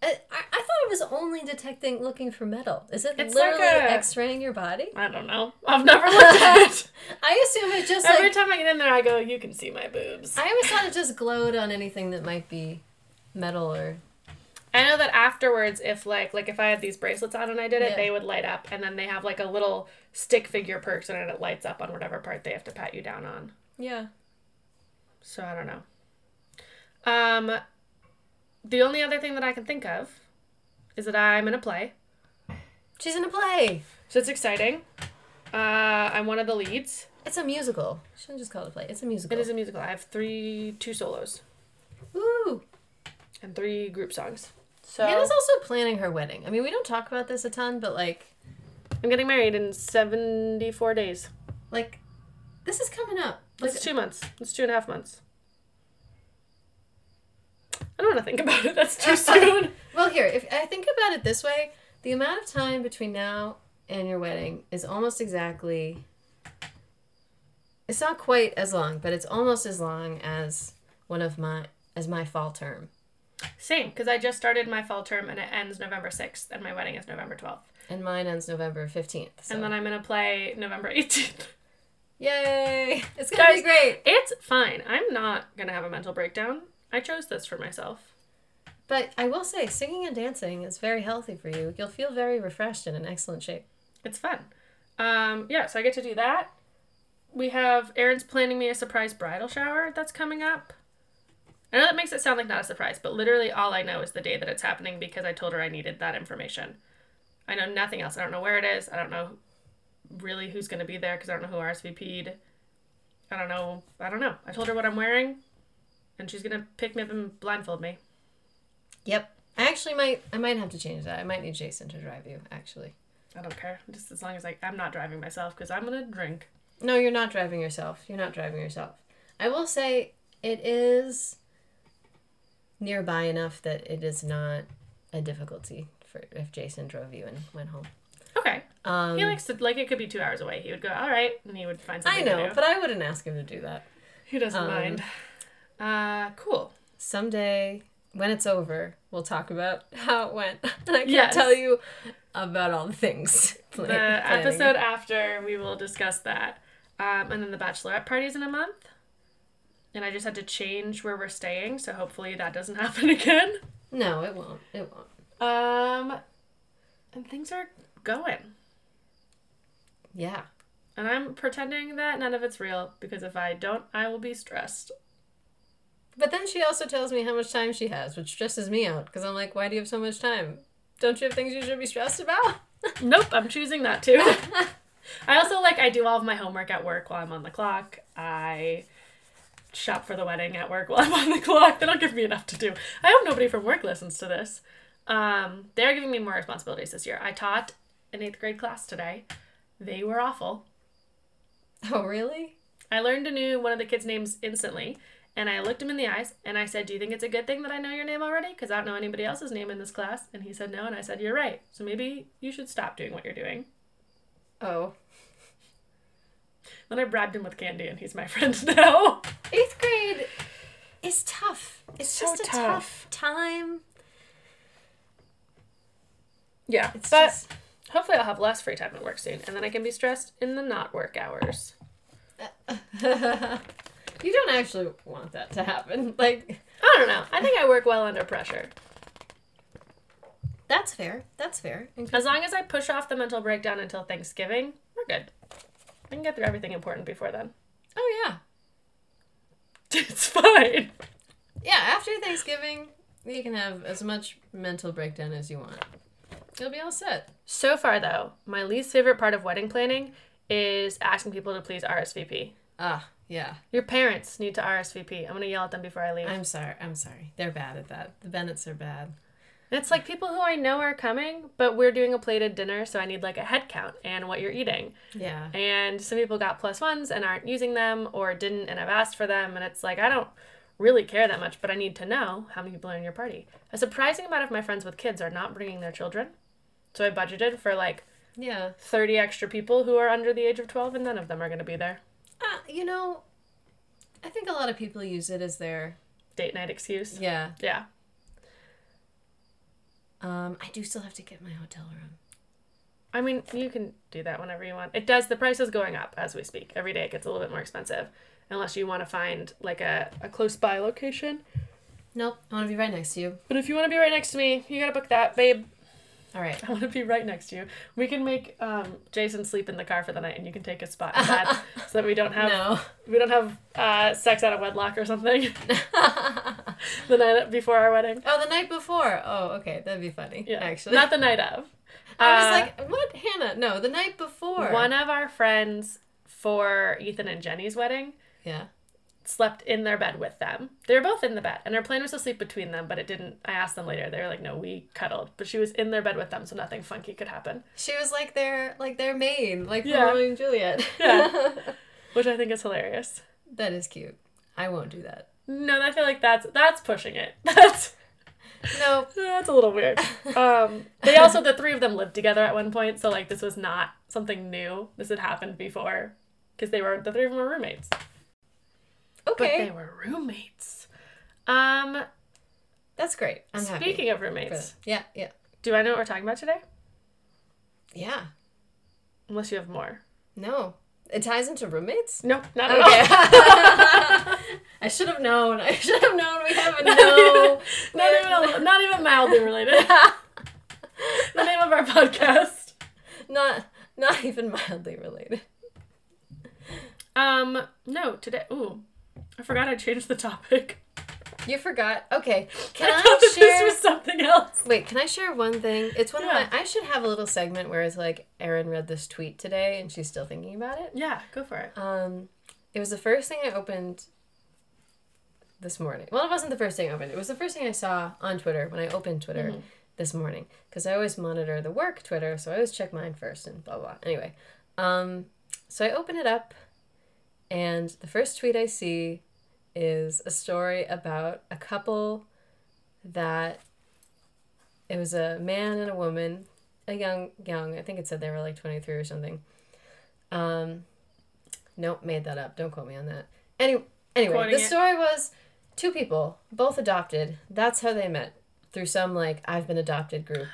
[SPEAKER 2] I, I, thought it was only detecting, looking for metal. Is it
[SPEAKER 1] It's
[SPEAKER 2] literally
[SPEAKER 1] like a-
[SPEAKER 2] x-raying your body?
[SPEAKER 1] I don't know. I've never looked at it.
[SPEAKER 2] I assume it just
[SPEAKER 1] Every
[SPEAKER 2] like,
[SPEAKER 1] time I get in there, I go, you can see my boobs.
[SPEAKER 2] I always thought it just glowed on anything that might be metal or,
[SPEAKER 1] I know that afterwards, if like like if I had these bracelets on and I did it,
[SPEAKER 2] Yeah.
[SPEAKER 1] they would light up, and then they have like a little stick figure person, and it lights up on whatever part they have to pat you down on.
[SPEAKER 2] yeah.
[SPEAKER 1] So I don't know. Um, the only other thing that I can think of is that I'm in a play,
[SPEAKER 2] She's in a play.
[SPEAKER 1] so it's exciting. Uh, I'm one of the leads.
[SPEAKER 2] It's a musical. Shouldn't just call it a play. It's a musical.
[SPEAKER 1] It is a musical. I have three, two solos
[SPEAKER 2] Woo!
[SPEAKER 1] and three group songs. So
[SPEAKER 2] Hannah's also planning her wedding. I mean, we don't talk about this a ton, but like,
[SPEAKER 1] I'm getting married in 74 days.
[SPEAKER 2] like, this is coming up. Like,
[SPEAKER 1] It's two months. It's two and a half months. I don't want to think about it. That's too soon.
[SPEAKER 2] well, here, if I think about it this way, the amount of time between now and your wedding is almost exactly. It's not quite as long, but it's almost as long as one of my as my fall term,
[SPEAKER 1] Same, because I just started my fall term and it ends November 6th, and my wedding is November 12th.
[SPEAKER 2] and mine ends November fifteenth. So.
[SPEAKER 1] And then I'm going to play November 18th.
[SPEAKER 2] Yay! It's gonna
[SPEAKER 1] Guys,
[SPEAKER 2] be great.
[SPEAKER 1] It's fine. I'm not going to have a mental breakdown. I chose this for myself.
[SPEAKER 2] But I will say, singing and dancing is very healthy for you. You'll feel very refreshed and in excellent shape.
[SPEAKER 1] It's fun. Um, yeah, so I get to do that. We have Erin's planning me a surprise bridal shower that's coming up. I know that makes it sound like not a surprise, but literally all I know is the day that it's happening because I told her I needed that information. I know nothing else. I don't know where it is. I don't know really who's going to be there because I don't know who RSVP'd. I don't know. I don't know. I told her what I'm wearing, and she's going to pick me up and blindfold me.
[SPEAKER 2] Yep. I actually might I might have to change that. I might need Jason to drive you, actually.
[SPEAKER 1] I don't care. Just as long as like I'm not driving myself because I'm gonna drink.
[SPEAKER 2] No, you're not driving yourself. You're not driving yourself. I will say it is nearby enough that it is not a difficulty for if Jason drove you and went home.
[SPEAKER 1] Okay.
[SPEAKER 2] Um,
[SPEAKER 1] he likes to like it could be two hours away. He would go, all right, and he would find something. I know,
[SPEAKER 2] but I wouldn't ask him to do that.
[SPEAKER 1] he doesn't
[SPEAKER 2] um,
[SPEAKER 1] mind. Uh, cool.
[SPEAKER 2] Someday, when it's over, we'll talk about how it went. And I can
[SPEAKER 1] Yes.
[SPEAKER 2] tell you about all the things.
[SPEAKER 1] The
[SPEAKER 2] planning.
[SPEAKER 1] episode after we will discuss that, um, and then the bachelorette party's in a month. And I just had to change where we're staying, so hopefully that doesn't happen again.
[SPEAKER 2] No, it won't. It won't.
[SPEAKER 1] Um, and things are going.
[SPEAKER 2] Yeah.
[SPEAKER 1] And I'm pretending that none of it's real because if I don't, I will be stressed.
[SPEAKER 2] But then she also tells me how much time she has, which stresses me out because I'm like, why do you have so much time? Don't you have things you should be stressed about?
[SPEAKER 1] Nope, I'm choosing that too. I also like I do all of my homework at work while I'm on the clock. I shop for the wedding at work while I'm on the clock. They don't give me enough to do. I hope nobody from work listens to this. Um, they're giving me more responsibilities this year. I taught an eighth grade class today. They were awful.
[SPEAKER 2] Oh, really?
[SPEAKER 1] I learned a new one of the kids' names instantly, and I looked him in the eyes and I said, "Do you think it's a good thing that I know your name already? Because I don't know anybody else's name in this class." And he said, "No," and I said, "You're right. So maybe you should stop doing what you're doing."
[SPEAKER 2] Oh.
[SPEAKER 1] Then I bribed him with candy, and he's my friend now.
[SPEAKER 2] Eighth grade is tough. It's
[SPEAKER 1] So
[SPEAKER 2] just a tough.
[SPEAKER 1] tough.
[SPEAKER 2] time.
[SPEAKER 1] Yeah,
[SPEAKER 2] It's
[SPEAKER 1] but
[SPEAKER 2] just.
[SPEAKER 1] hopefully I'll have less free time at work soon, and then I can be stressed in the not work hours.
[SPEAKER 2] you don't actually want that to happen. Like,
[SPEAKER 1] I don't know. I think I work well under pressure.
[SPEAKER 2] that's fair. That's fair.
[SPEAKER 1] As long as I push off the mental breakdown until Thanksgiving, we're good. I can get through everything important before then.
[SPEAKER 2] Oh, yeah.
[SPEAKER 1] It's fine.
[SPEAKER 2] Yeah, after Thanksgiving, you can have as much mental breakdown as you want. You'll be all set.
[SPEAKER 1] So far, though, my least favorite part of wedding planning is asking people to please RSVP.
[SPEAKER 2] Ah, yeah.
[SPEAKER 1] Your parents need to RSVP. I'm gonna yell at them before I leave.
[SPEAKER 2] I'm sorry. I'm sorry. They're bad at that. The Bennetts are bad.
[SPEAKER 1] And it's like people who I know are coming, but we're doing a plated dinner, so I need like a head count and what you're eating.
[SPEAKER 2] Yeah.
[SPEAKER 1] And some people got plus ones and aren't using them or didn't, and I've asked for them, and it's like I don't really care that much, but I need to know how many people are in your party. A surprising amount of my friends with kids are not bringing their children. So I budgeted for like
[SPEAKER 2] Yeah.
[SPEAKER 1] 30 extra people who are under the age of 12, and none of them are going to be there.
[SPEAKER 2] Uh, you know, I think a lot of people use it as their
[SPEAKER 1] Date night excuse.
[SPEAKER 2] yeah.
[SPEAKER 1] Yeah.
[SPEAKER 2] Um, I do still have to get my hotel room.
[SPEAKER 1] I mean, you can do that whenever you want. It does, the price is going up as we speak. Every day it gets a little bit more expensive. Unless you want to find like a, a close by location.
[SPEAKER 2] Nope, I want to be right next to you.
[SPEAKER 1] But if you want to be right next to me, you gotta book that, babe.
[SPEAKER 2] All right.
[SPEAKER 1] I want to be right next to you. We can make um, Jason sleep in the car for the night, and you can take his spot in bed, so that we don't have
[SPEAKER 2] No.
[SPEAKER 1] we don't have uh, sex out of wedlock or something the night before our wedding.
[SPEAKER 2] oh, the night before. Oh, okay, that'd be funny.
[SPEAKER 1] Yeah,
[SPEAKER 2] actually.
[SPEAKER 1] not the night of.
[SPEAKER 2] I was
[SPEAKER 1] Uh,
[SPEAKER 2] like, what, Hannah? No, the night before.
[SPEAKER 1] One of our friends for Ethan and Jenny's wedding
[SPEAKER 2] Yeah.
[SPEAKER 1] Slept in their bed with them. They were both in the bed, and her plan was to sleep between them, but it didn't. I asked them later. They were like, "No, we cuddled," but she was in their bed with them, so nothing funky could happen.
[SPEAKER 2] She was like their like their maid, like
[SPEAKER 1] Yeah.
[SPEAKER 2] Romeo and Juliet.
[SPEAKER 1] Yeah. Which I think is hilarious.
[SPEAKER 2] that is cute. I won't do that.
[SPEAKER 1] No, I feel like that's that's pushing it. That's
[SPEAKER 2] No.
[SPEAKER 1] that's a little weird. Um, they also the three of them lived together at one point, so like this was not something new. This had happened before because they were the three of them were roommates. But they were roommates. Um,
[SPEAKER 2] That's great. I'm happy.
[SPEAKER 1] speaking of
[SPEAKER 2] for
[SPEAKER 1] roommates.
[SPEAKER 2] Yeah, yeah.
[SPEAKER 1] do I know what we're talking about today?
[SPEAKER 2] Yeah.
[SPEAKER 1] Unless you have more.
[SPEAKER 2] No. It ties into roommates?
[SPEAKER 1] No, not at
[SPEAKER 2] Okay.
[SPEAKER 1] all.
[SPEAKER 2] I should have known. I should have known we have a no.
[SPEAKER 1] not even a, not even mildly related. the name of our podcast.
[SPEAKER 2] not not even mildly related.
[SPEAKER 1] Um, no, today. Ooh, I forgot I changed the topic.
[SPEAKER 2] You forgot. Okay. Can
[SPEAKER 1] I
[SPEAKER 2] I, share
[SPEAKER 1] this was something else.
[SPEAKER 2] Wait, can I share one thing? It's one
[SPEAKER 1] Yeah.
[SPEAKER 2] of my I should have a little segment where it's like Erin read this tweet today and she's still thinking about it.
[SPEAKER 1] Yeah, go for it.
[SPEAKER 2] Um it was the first thing I opened this morning. Well, it wasn't the first thing I opened. It was the first thing I saw on Twitter when I opened Twitter.
[SPEAKER 1] Mhm.
[SPEAKER 2] this morning because I always monitor the work Twitter, so I always check mine first and blah blah. Anyway, um, so I open it up, and the first tweet I see is a story about a couple that it was a man and a woman, a young young. I think it said they were like twenty three or something. Um, nope, made that up. Don't quote me on that. Any anyway,
[SPEAKER 1] Quoting
[SPEAKER 2] the
[SPEAKER 1] it.
[SPEAKER 2] story was two people, both adopted. That's how they met through some like I've been adopted group.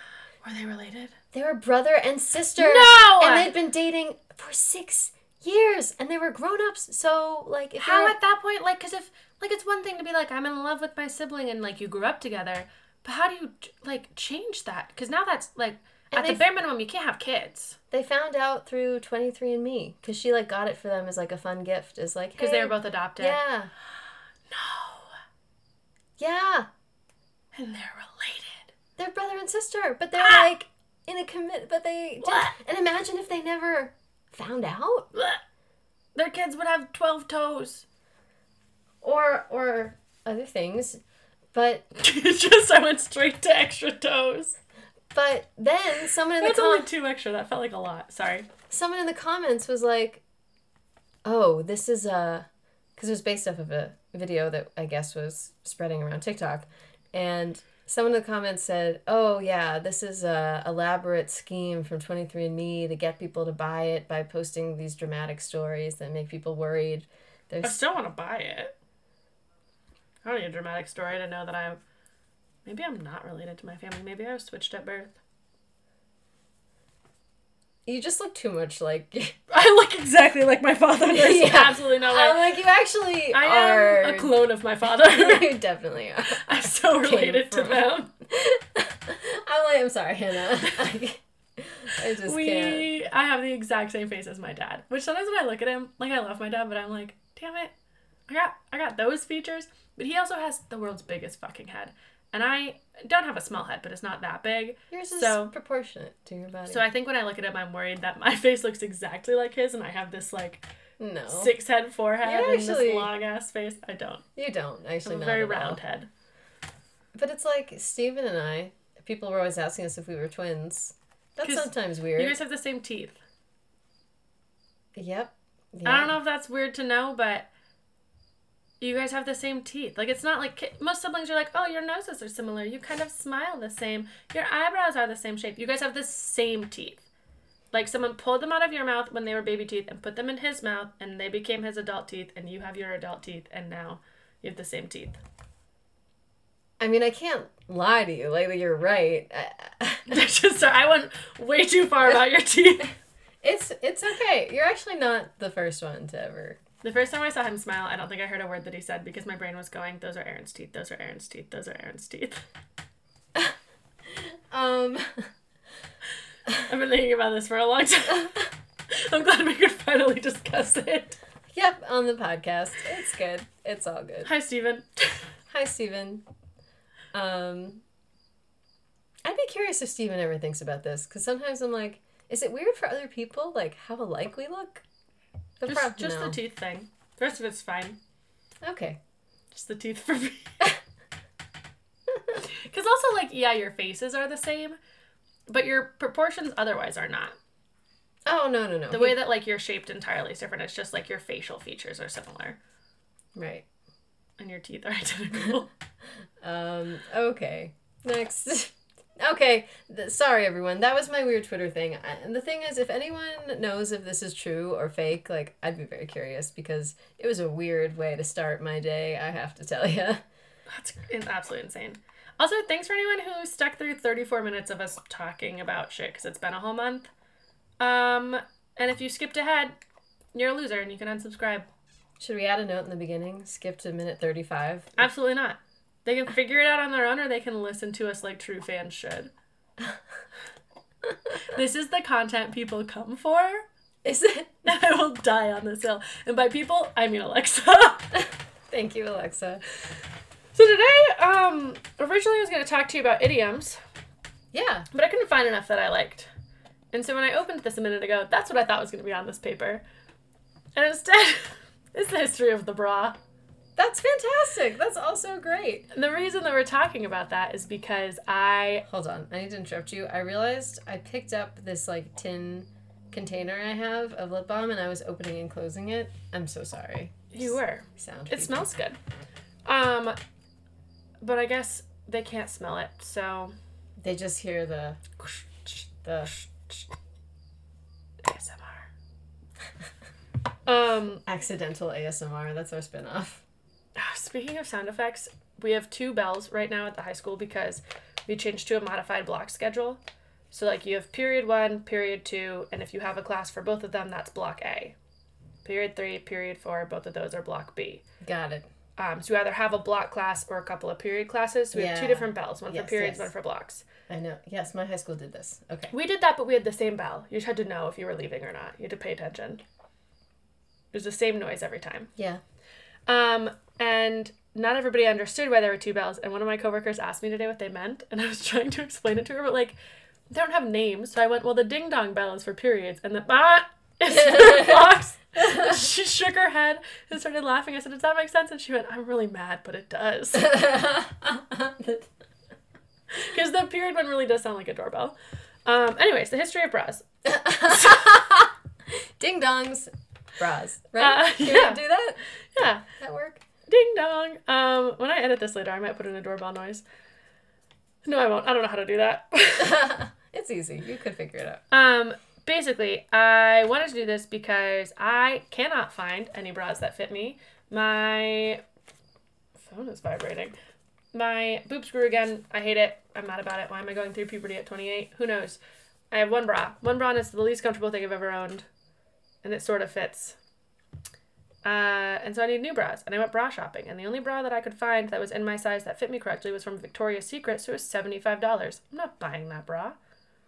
[SPEAKER 1] Were they related?
[SPEAKER 2] They were brother and sister.
[SPEAKER 1] No!
[SPEAKER 2] And they'd been dating for six years, and they were grown ups. So like, if
[SPEAKER 1] How at that point, like, because if, like, it's one thing to be like, I'm in love with my sibling and, like, you grew up together, but how do you, like, change that? Because now that's, like,
[SPEAKER 2] And
[SPEAKER 1] at the bare minimum, you can't have kids.
[SPEAKER 2] they found out through Twenty Three and Me, because she like got it for them as like a fun gift, is like
[SPEAKER 1] Because they
[SPEAKER 2] hey,
[SPEAKER 1] were both adopted.
[SPEAKER 2] yeah,
[SPEAKER 1] No.
[SPEAKER 2] yeah,
[SPEAKER 1] And they're related.
[SPEAKER 2] they're brother and sister, but they're
[SPEAKER 1] Ah!
[SPEAKER 2] like in a commit, but they did, and imagine if they never found out,
[SPEAKER 1] Their kids would have 12 toes.
[SPEAKER 2] or or other things, but
[SPEAKER 1] Just, I went straight to extra toes.
[SPEAKER 2] but then someone in the
[SPEAKER 1] That's
[SPEAKER 2] com-
[SPEAKER 1] only two extra. That felt like a lot. Sorry.
[SPEAKER 2] someone in the comments was like, "Oh, this is a," because it was based off of a video that I guess was spreading around TikTok, and someone in the comments said, "Oh yeah, this is a elaborate scheme from 23andMe to get people to buy it by posting these dramatic stories that make people worried."
[SPEAKER 1] I still want to buy it. I don't need a dramatic story to know that I'm. Maybe I'm not related to my family. Maybe I was switched at birth.
[SPEAKER 2] You just look too much like.
[SPEAKER 1] I look exactly like my father. There's
[SPEAKER 2] Yeah.
[SPEAKER 1] absolutely no way.
[SPEAKER 2] I'm like you actually
[SPEAKER 1] I
[SPEAKER 2] are.
[SPEAKER 1] am a clone of my father.
[SPEAKER 2] you definitely are.
[SPEAKER 1] I'm so related to them.
[SPEAKER 2] I'm like, I'm sorry, Hannah. I, I just
[SPEAKER 1] we,
[SPEAKER 2] can't.
[SPEAKER 1] I have the exact same face as my dad. Which sometimes when I look at him, like I love my dad, but I'm like, damn it, I got, I got those features. But he also has the world's biggest fucking head, and I don't have a small head, but it's not that big.
[SPEAKER 2] Yours is
[SPEAKER 1] So-
[SPEAKER 2] proportionate to your body.
[SPEAKER 1] So I think when I look at him, I'm worried that my face looks exactly like his, and I have this like
[SPEAKER 2] no,
[SPEAKER 1] six head forehead
[SPEAKER 2] You
[SPEAKER 1] and
[SPEAKER 2] actually-
[SPEAKER 1] this long ass face. I don't.
[SPEAKER 2] you don't
[SPEAKER 1] I
[SPEAKER 2] actually.
[SPEAKER 1] have a very
[SPEAKER 2] at all.
[SPEAKER 1] round head.
[SPEAKER 2] But it's like Stephen and I. People were always asking us if we were twins. That's sometimes weird.
[SPEAKER 1] You guys have the same teeth.
[SPEAKER 2] Yep.
[SPEAKER 1] I don't know if that's weird to know, but you guys have the same teeth. Like it's not like most siblings are like, oh, your noses are similar. You kind of smile the same. Your eyebrows are the same shape. You guys have the same teeth. Like someone pulled them out of your mouth when they were baby teeth and put them in his mouth, and they became his adult teeth, and you have your adult teeth, and now you have the same teeth.
[SPEAKER 2] I mean, I can't lie to you. Like you're right.
[SPEAKER 1] Just I went way too far about your teeth.
[SPEAKER 2] it's it's okay. You're actually not the first one to ever.
[SPEAKER 1] The first time I saw him smile, I don't think I heard a word that he said because my brain was going, "Those are Erin's teeth. Those are Erin's teeth. Those are Erin's teeth."
[SPEAKER 2] Um.
[SPEAKER 1] I've been thinking about this for a long time. I'm glad we could finally discuss it.
[SPEAKER 2] Yep, on the podcast. It's good. It's all good.
[SPEAKER 1] Hi, Steven.
[SPEAKER 2] Hi, Steven. Um, I'd be curious if Steven ever thinks about this, because sometimes I'm like, is it weird for other people, like, how alike we look? But
[SPEAKER 1] Just,
[SPEAKER 2] prob-
[SPEAKER 1] just
[SPEAKER 2] no.
[SPEAKER 1] the teeth thing. The rest of it's fine.
[SPEAKER 2] Okay.
[SPEAKER 1] Just the teeth for me. Because also, like, yeah, your faces are the same, but your proportions otherwise are not.
[SPEAKER 2] Oh, no, no, no.
[SPEAKER 1] The way that, like, you're shaped entirely is different. It's just, like, your facial features are similar.
[SPEAKER 2] Right.
[SPEAKER 1] And your teeth are identical.
[SPEAKER 2] Um, okay. Next. Okay. Th- sorry, everyone. That was my weird Twitter thing. I- And the thing is, if anyone knows if this is true or fake, like, I'd be very curious because it was a weird way to start my day, I have to tell you.
[SPEAKER 1] That's it's absolutely insane. Also, thanks for anyone who stuck through 34 minutes of us talking about shit because it's been a whole month. Um, and if you skipped ahead, you're a loser and you can unsubscribe.
[SPEAKER 2] Should we add a note in the beginning? Skip to minute 35?
[SPEAKER 1] Absolutely not. They can figure it out on their own or they can listen to us like true fans should. this is the content people come for.
[SPEAKER 2] Is it?
[SPEAKER 1] I will die on this hill. And by people, I mean Alexa.
[SPEAKER 2] Thank you, Alexa.
[SPEAKER 1] so today, um, originally I was going to talk to you about idioms.
[SPEAKER 2] Yeah.
[SPEAKER 1] But I couldn't find enough that I liked. And so when I opened this a minute ago, that's what I thought was going to be on this paper. And instead, it's the history of the bra.
[SPEAKER 2] That's fantastic. That's also great.
[SPEAKER 1] And the reason that we're talking about that is because I
[SPEAKER 2] Hold on, I need to interrupt you. I realized I picked up this like tin container I have of lip balm and I was opening and closing it. I'm so sorry.
[SPEAKER 1] you were.
[SPEAKER 2] Sound.
[SPEAKER 1] It
[SPEAKER 2] people.
[SPEAKER 1] smells good. Um but I guess they can't smell it, so
[SPEAKER 2] They just hear the the
[SPEAKER 1] ASMR. um
[SPEAKER 2] accidental ASMR. That's our spinoff.
[SPEAKER 1] Speaking of sound effects, we have two bells right now at the high school because we changed to a modified block schedule. So, like, you have period one, period two, and if you have a class for both of them, that's block A. Period three, period four, both of those are block B.
[SPEAKER 2] Got it.
[SPEAKER 1] Um, so, you either have a block class or a couple of period classes. So, we have two different bells one
[SPEAKER 2] Yes,
[SPEAKER 1] for periods,
[SPEAKER 2] yes.
[SPEAKER 1] one for blocks.
[SPEAKER 2] I know. Yes, my high school did this. Okay.
[SPEAKER 1] We did that, but we had the same bell. You just had to know if you were leaving or not. You had to pay attention. It was the same noise every time.
[SPEAKER 2] Yeah.
[SPEAKER 1] Um, and not everybody understood why there were two bells. And one of my coworkers asked me today what they meant, and I was trying to explain it to her, but like, they don't have names. So I went, well, the ding dong bell is for periods, and the ah is for blocks. She shook her head and started laughing. I said, does that make sense? And she went, I'm really mad, but it does. Because the period one really does sound like a doorbell. Um, anyways, the history of bras.
[SPEAKER 2] Ding dongs, bras. Right?
[SPEAKER 1] Uh,
[SPEAKER 2] Can
[SPEAKER 1] yeah.
[SPEAKER 2] we do that?
[SPEAKER 1] Yeah.
[SPEAKER 2] That work?
[SPEAKER 1] Ding dong. Um, when I edit this later, I might put in a doorbell noise. No, I won't. I don't know how to do that.
[SPEAKER 2] it's easy. You could figure it out.
[SPEAKER 1] um, basically, I wanted to do this because I cannot find any bras that fit me. My phone is vibrating. My boobs grew again. I hate it. I'm mad about it. Why am I going through puberty at 28? Who knows? I have one bra. One bra is the least comfortable thing I've ever owned. And it sort of fits. Uh, and so I need new bras. And I went bra shopping. And the only bra that I could find that was in my size that fit me correctly was from Victoria's Secret. So it was $75. I'm not buying that bra.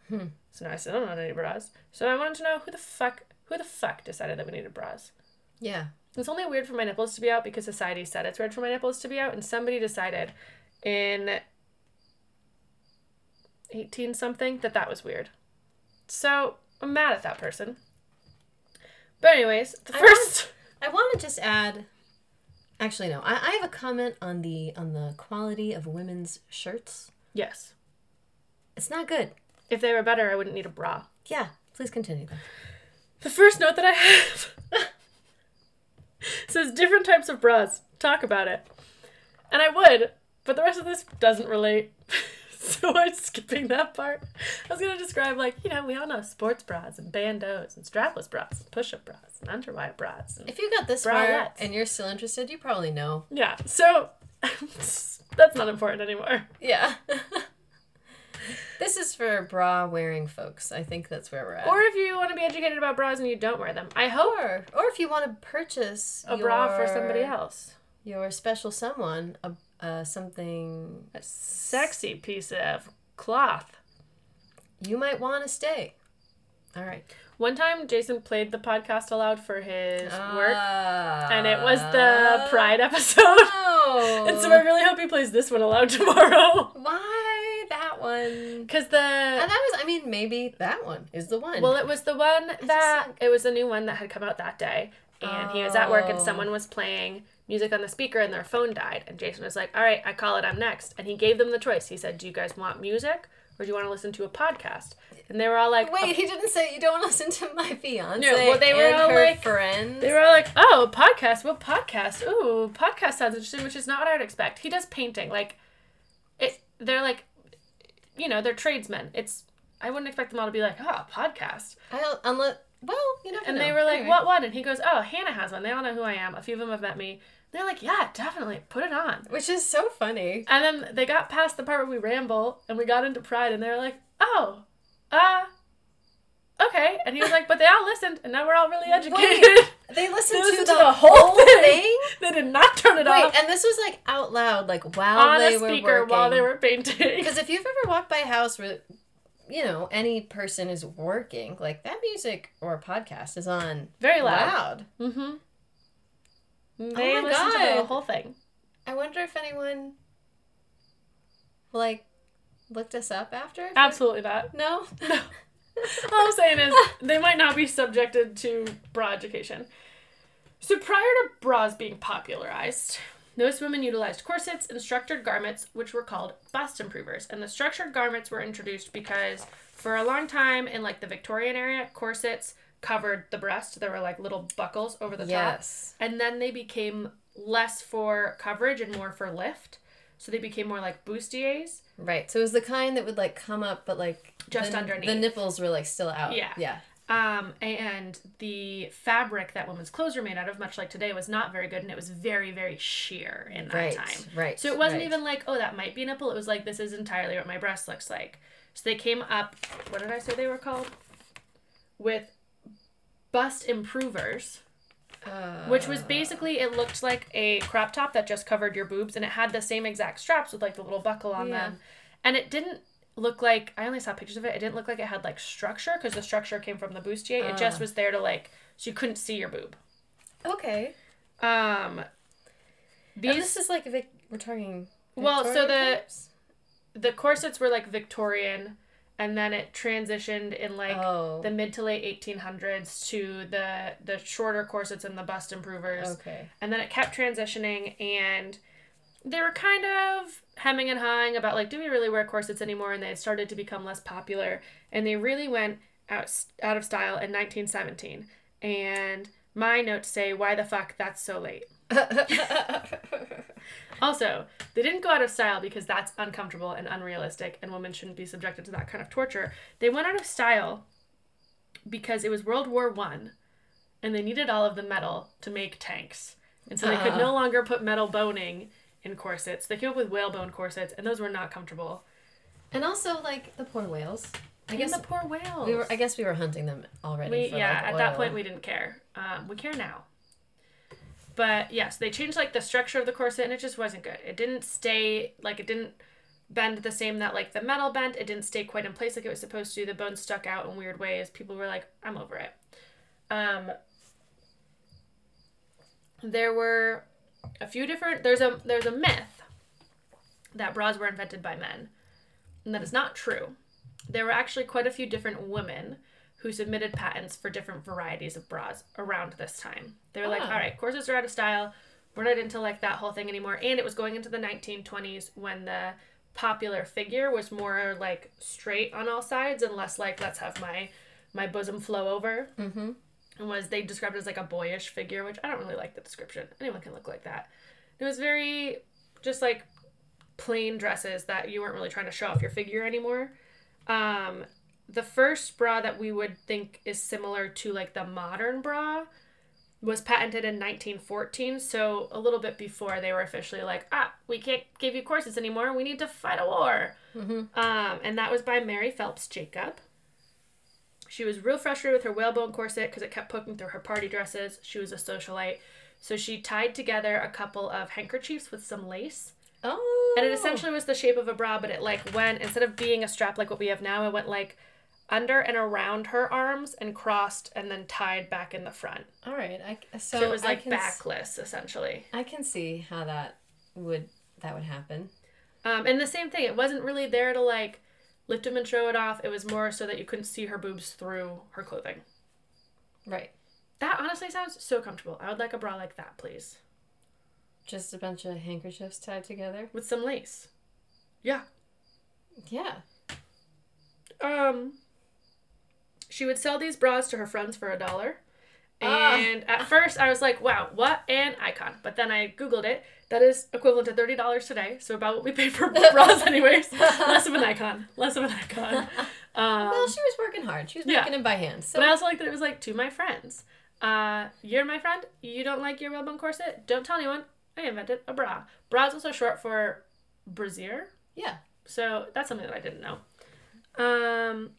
[SPEAKER 2] Hmm.
[SPEAKER 1] So now I still don't own any bras. So I wanted to know who the fuck who the fuck decided that we needed bras.
[SPEAKER 2] Yeah.
[SPEAKER 1] It's only weird for my nipples to be out because society said it's weird for my nipples to be out, and somebody decided in 18 something that that was weird. So I'm mad at that person. But, anyways, the
[SPEAKER 2] I
[SPEAKER 1] first.
[SPEAKER 2] I want to just add. Actually, no. I, I have a comment on the on the quality of women's shirts.
[SPEAKER 1] Yes.
[SPEAKER 2] It's not good.
[SPEAKER 1] If they were better, I wouldn't need a bra.
[SPEAKER 2] Yeah. Please continue.
[SPEAKER 1] The first note that I have says different types of bras. Talk about it. And I would, but the rest of this doesn't relate. so I'm skipping that part. I was going to describe, like, you know, we all know sports bras and bandeaus and strapless bras and push up bras and underwire bras. And,
[SPEAKER 2] If you got this far and you're still interested, you probably know.
[SPEAKER 1] yeah, so that's not important anymore.
[SPEAKER 2] Yeah. this is for bra wearing folks. I think that's where we're at.
[SPEAKER 1] Or if you want to be educated about bras and you don't wear them, I hope
[SPEAKER 2] or, or if you want to purchase
[SPEAKER 1] a bra for somebody else.
[SPEAKER 2] your special someone a uh, something
[SPEAKER 1] A sexy piece of cloth.
[SPEAKER 2] you might want to stay. All right.
[SPEAKER 1] One time, Jason played the podcast aloud for his work,
[SPEAKER 2] Ah.
[SPEAKER 1] and it was the Pride episode.
[SPEAKER 2] Oh.
[SPEAKER 1] and so I really hope he plays this one aloud tomorrow.
[SPEAKER 2] Why that one?
[SPEAKER 1] Because the.
[SPEAKER 2] And that was, I mean, maybe that one is the one.
[SPEAKER 1] Well, it was the one that. It was a new one that had come out that day. And he was at work, and
[SPEAKER 2] Oh.
[SPEAKER 1] someone was playing music on the speaker, and their phone died. And Jason was like, All right, I call it, I'm next. And he gave them the choice. He said, Do you guys want music, or do you want to listen to a podcast? And they were all like,
[SPEAKER 2] Wait, oh. he didn't say you don't want to listen to my fiance.
[SPEAKER 1] No, well, they were all like-
[SPEAKER 2] friends.
[SPEAKER 1] They were all like, "Oh, podcast. What podcast? Ooh, podcast sounds interesting." Which is not what I would expect. He does painting. Like, it. They're like, you know, they're tradesmen. It's. I wouldn't expect them all to be like, "Oh, podcast."
[SPEAKER 2] I unless well, you never
[SPEAKER 1] And
[SPEAKER 2] know.
[SPEAKER 1] they were like,
[SPEAKER 2] Anyway.
[SPEAKER 1] "What one?" And he goes, "Oh, Hannah has one. They all know who I am. A few of them have met me." They're like, "Yeah, definitely. Put it on."
[SPEAKER 2] Which is so funny.
[SPEAKER 1] And then they got past the part where we ramble, and we got into Pride, and they were like, "Oh, uh." Okay, and he was like, but they all listened, and now we're all really educated.
[SPEAKER 2] Wait, They listened,
[SPEAKER 1] They
[SPEAKER 2] to, the,
[SPEAKER 1] to the whole thing.
[SPEAKER 2] thing.
[SPEAKER 1] they did not turn it
[SPEAKER 2] Wait,
[SPEAKER 1] off.
[SPEAKER 2] and this was like out loud, like while
[SPEAKER 1] on
[SPEAKER 2] they
[SPEAKER 1] a
[SPEAKER 2] were
[SPEAKER 1] speaker
[SPEAKER 2] working.
[SPEAKER 1] while they were painting.
[SPEAKER 2] Because if you've ever walked by a house where, you know, any person is working, like that music or podcast is on
[SPEAKER 1] Very loud.
[SPEAKER 2] loud.
[SPEAKER 1] Mm-hmm. They
[SPEAKER 2] Oh my
[SPEAKER 1] listened to the whole thing.
[SPEAKER 2] I wonder if anyone, like, looked us up after.
[SPEAKER 1] Absolutely not.
[SPEAKER 2] No.
[SPEAKER 1] No. All I'm saying is they might not be subjected to bra education. So prior to bras being popularized, Most women utilized corsets and structured garments, which were called bust improvers. And the structured garments were introduced because for a long time in like the Victorian area, corsets covered the breast. There were like little buckles over the top. And then they became less for coverage and more for lift. So they became more like bustiers.
[SPEAKER 2] Right. So it was the kind that would like come up, but like
[SPEAKER 1] Just
[SPEAKER 2] the,
[SPEAKER 1] underneath.
[SPEAKER 2] The nipples were like still out.
[SPEAKER 1] Yeah.
[SPEAKER 2] Yeah.
[SPEAKER 1] Um, and the fabric that women's clothes were made out of, much like today, was not very good, and it was very, very sheer in that
[SPEAKER 2] Right.
[SPEAKER 1] time.
[SPEAKER 2] Right.
[SPEAKER 1] So it wasn't
[SPEAKER 2] right.
[SPEAKER 1] even like, oh, that might be a nipple. It was like, this is entirely what my breast looks like. So they came up, what did I say they were called? With bust improvers,
[SPEAKER 2] Uh,
[SPEAKER 1] which was basically, it looked like a crop top that just covered your boobs, and it had the same exact straps with like the little buckle on
[SPEAKER 2] Yeah.
[SPEAKER 1] them. And it didn't look like, I only saw pictures of it, it didn't look like it had like structure because the structure came from the bustier. It just
[SPEAKER 2] Ah.
[SPEAKER 1] was there to like, so you couldn't see your boob.
[SPEAKER 2] okay.
[SPEAKER 1] Um,
[SPEAKER 2] And
[SPEAKER 1] these
[SPEAKER 2] this is like Vic- we're talking.
[SPEAKER 1] Well, so the-
[SPEAKER 2] times?
[SPEAKER 1] the corsets were like Victorian, and then it transitioned in like
[SPEAKER 2] oh.
[SPEAKER 1] the mid to late 1800s to the the shorter corsets and the bust improvers,
[SPEAKER 2] okay.
[SPEAKER 1] and then it kept transitioning, and they were kind of hemming and hawing about like, do we really wear corsets anymore? And they started to become less popular, and they really went out out of style in 1917. And my notes say, why the fuck that's so late. Also, they didn't go out of style because that's uncomfortable and unrealistic, and women shouldn't be subjected to that kind of torture. They went out of style because it was World War One, and they needed all of the metal to make tanks, and so they could
[SPEAKER 2] Ah.
[SPEAKER 1] no longer put metal boning in corsets. They came up with whalebone corsets, and those were not comfortable.
[SPEAKER 2] and also like the poor whales. I
[SPEAKER 1] And
[SPEAKER 2] guess
[SPEAKER 1] the poor whales.
[SPEAKER 2] we were. I guess we were hunting them already.
[SPEAKER 1] We,
[SPEAKER 2] for,
[SPEAKER 1] yeah,
[SPEAKER 2] like,
[SPEAKER 1] at that point we didn't care. Um, we care now. But yes, they changed like the structure of the corset and it just wasn't good. It didn't stay like it didn't bend the same that like the metal bent. It didn't stay quite in place like it was supposed to. The bones stuck out in weird ways. People were like, I'm over it. Um there were a few different there's a there's a myth that bras were invented by men. And that is not true. There were actually quite a few different women who submitted patents for different varieties of bras around this time. They were like,
[SPEAKER 2] Ah.
[SPEAKER 1] all right, corsets are out of style. We're not into like that whole thing anymore. And it was going into the 1920s when the popular figure was more like straight on all sides and less like let's have my my bosom flow over.
[SPEAKER 2] Mm-hmm.
[SPEAKER 1] And was they described as like a boyish figure, which I don't really like the description. Anyone can look like that. It was very just like plain dresses that you weren't really trying to show off your figure anymore. Um, the first bra that we would think is similar to like the modern bra was patented in 1914, so a little bit before they were officially like, ah, we can't give you corsets anymore. We need to fight a war.
[SPEAKER 2] Mm-hmm.
[SPEAKER 1] Um, and that was by Mary Phelps Jacob. She was real frustrated with her whalebone corset because it kept poking through her party dresses. She was a socialite. So she tied together a couple of handkerchiefs with some lace.
[SPEAKER 2] Oh.
[SPEAKER 1] And it essentially was the shape of a bra, but it like went, instead of being a strap like what we have now, it went like under and around her arms and crossed and then tied back in the front.
[SPEAKER 2] All right. I, so,
[SPEAKER 1] So, it was like
[SPEAKER 2] can s-
[SPEAKER 1] backless essentially.
[SPEAKER 2] I can see how that would that would happen.
[SPEAKER 1] Um, and the same thing, it wasn't really there to like lift them and show it off. It was more so that you couldn't see her boobs through her clothing.
[SPEAKER 2] Right.
[SPEAKER 1] That honestly sounds so comfortable. I would like a bra like that, please.
[SPEAKER 2] Just a bunch of handkerchiefs tied together.
[SPEAKER 1] With some lace. Yeah.
[SPEAKER 2] Yeah.
[SPEAKER 1] Um she would sell these bras to her friends for a dollar.
[SPEAKER 2] Ah.
[SPEAKER 1] And at first I was like, wow, what an icon. But then I Googled it. That is equivalent to thirty dollars today. So about what we pay for bras anyways. Less of an icon. Less of an icon. Um,
[SPEAKER 2] well, she was working hard. She was
[SPEAKER 1] yeah.
[SPEAKER 2] making it by hand. So
[SPEAKER 1] But I also like that it was like to my friends. Uh, you're my friend. You don't like your whalebone corset. Don't tell anyone. I invented a bra. Bra is also short for brassiere.
[SPEAKER 2] yeah.
[SPEAKER 1] So that's something that I didn't know. Um,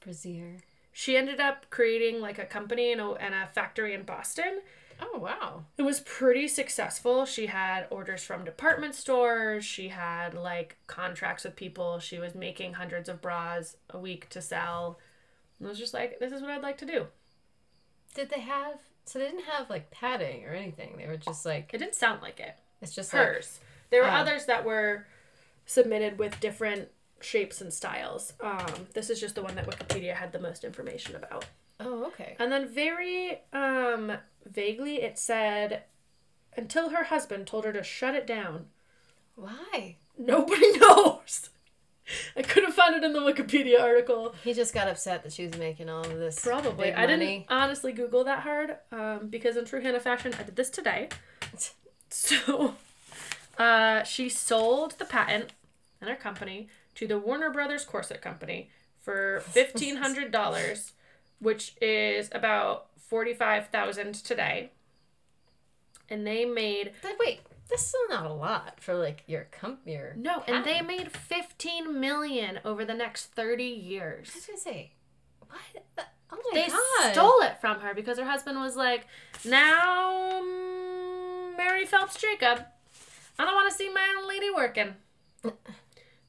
[SPEAKER 2] Brazier.
[SPEAKER 1] she ended up creating like a company and a, and a factory in Boston.
[SPEAKER 2] Oh wow.
[SPEAKER 1] It was pretty successful. She had orders from department stores. She had like contracts with people. She was making hundreds of bras a week to sell. And I was just like, this is what I'd like to do.
[SPEAKER 2] Did they have? So they didn't have like padding or anything. They were just like
[SPEAKER 1] It didn't sound like it.
[SPEAKER 2] it's just like
[SPEAKER 1] hers. There were
[SPEAKER 2] Oh.
[SPEAKER 1] others that were submitted with different shapes and styles. Um, this is just the one that Wikipedia had the most information about.
[SPEAKER 2] oh okay.
[SPEAKER 1] And then very um, vaguely, it said until her husband told her to shut it down.
[SPEAKER 2] Why?
[SPEAKER 1] Nobody knows. I couldn't find it in the Wikipedia article.
[SPEAKER 2] He just got upset that she was making all of this.
[SPEAKER 1] Probably. I didn't honestly Google that hard um, because in true Hannah fashion, I did this today. So, uh, she sold the patent and her company to the Warner Brothers Corset Company for fifteen hundred dollars, which is about forty five thousand today. And they made
[SPEAKER 2] But wait, this is still not a lot for like your comp your.
[SPEAKER 1] no, and they made fifteen million over the next thirty years.
[SPEAKER 2] I was gonna say, what? The- Oh my
[SPEAKER 1] They
[SPEAKER 2] god!
[SPEAKER 1] stole it from her because her husband was like, "Now, mm, Mary Phelps Jacob, I don't want to see my own lady working.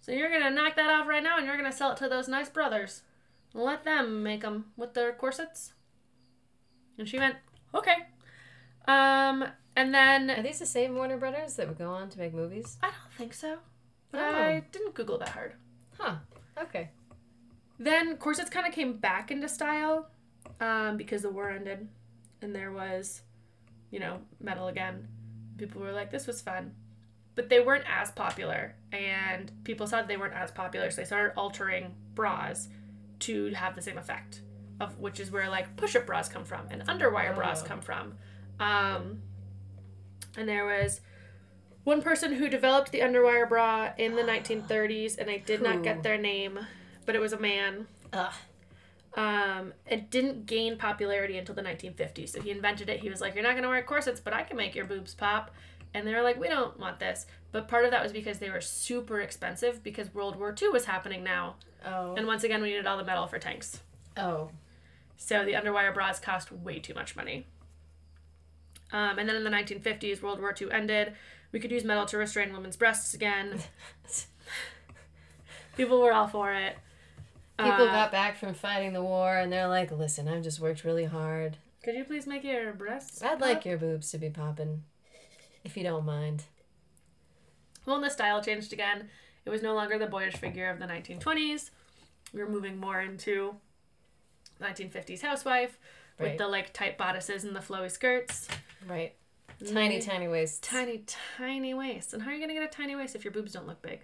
[SPEAKER 1] So you're gonna knock that off right now, and you're gonna sell it to those nice brothers. Let them make them with their corsets." And she went, "Okay." Um, and then
[SPEAKER 2] Are these the same Warner Brothers that would go on to make movies?
[SPEAKER 1] I don't think so, but
[SPEAKER 2] Oh.
[SPEAKER 1] I didn't Google that hard.
[SPEAKER 2] Huh. Okay.
[SPEAKER 1] Then corsets kind of came back into style um, because the war ended and there was, you know, metal again. People were like, this was fun. But they weren't as popular, and people saw that they weren't as popular, so they started altering bras to have the same effect, of which is where like push-up bras come from and underwire bras
[SPEAKER 2] Oh.
[SPEAKER 1] come from. Um, and there was one person who developed the underwire bra in the 1930s, and I did not get their name, but it was a man.
[SPEAKER 2] Ugh.
[SPEAKER 1] Um, it didn't gain popularity until the 1950s. So he invented it. He was like, "You're not gonna wear corsets, but I can make your boobs pop." And they were like, "We don't want this." But part of that was because they were super expensive because World War II was happening now,
[SPEAKER 2] Oh.
[SPEAKER 1] and once again, we needed all the metal for tanks.
[SPEAKER 2] oh.
[SPEAKER 1] So the underwire bras cost way too much money. Um, and then in the 1950s, World War II ended. We could use metal to restrain women's breasts again. People were all for it.
[SPEAKER 2] People
[SPEAKER 1] Uh,
[SPEAKER 2] got back from fighting the war and they're like, listen, I've just worked really hard.
[SPEAKER 1] Could you please make your breasts?
[SPEAKER 2] I'd like your boobs to be popping. If you don't mind.
[SPEAKER 1] Well, and the style changed again. It was no longer the boyish figure of the 1920s. We were moving more into 1950s housewife with the like tight bodices and the flowy skirts.
[SPEAKER 2] Right. Tiny,
[SPEAKER 1] Mm.
[SPEAKER 2] tiny waist.
[SPEAKER 1] Tiny, tiny waist. And how are you going to get a tiny waist if your boobs don't look big?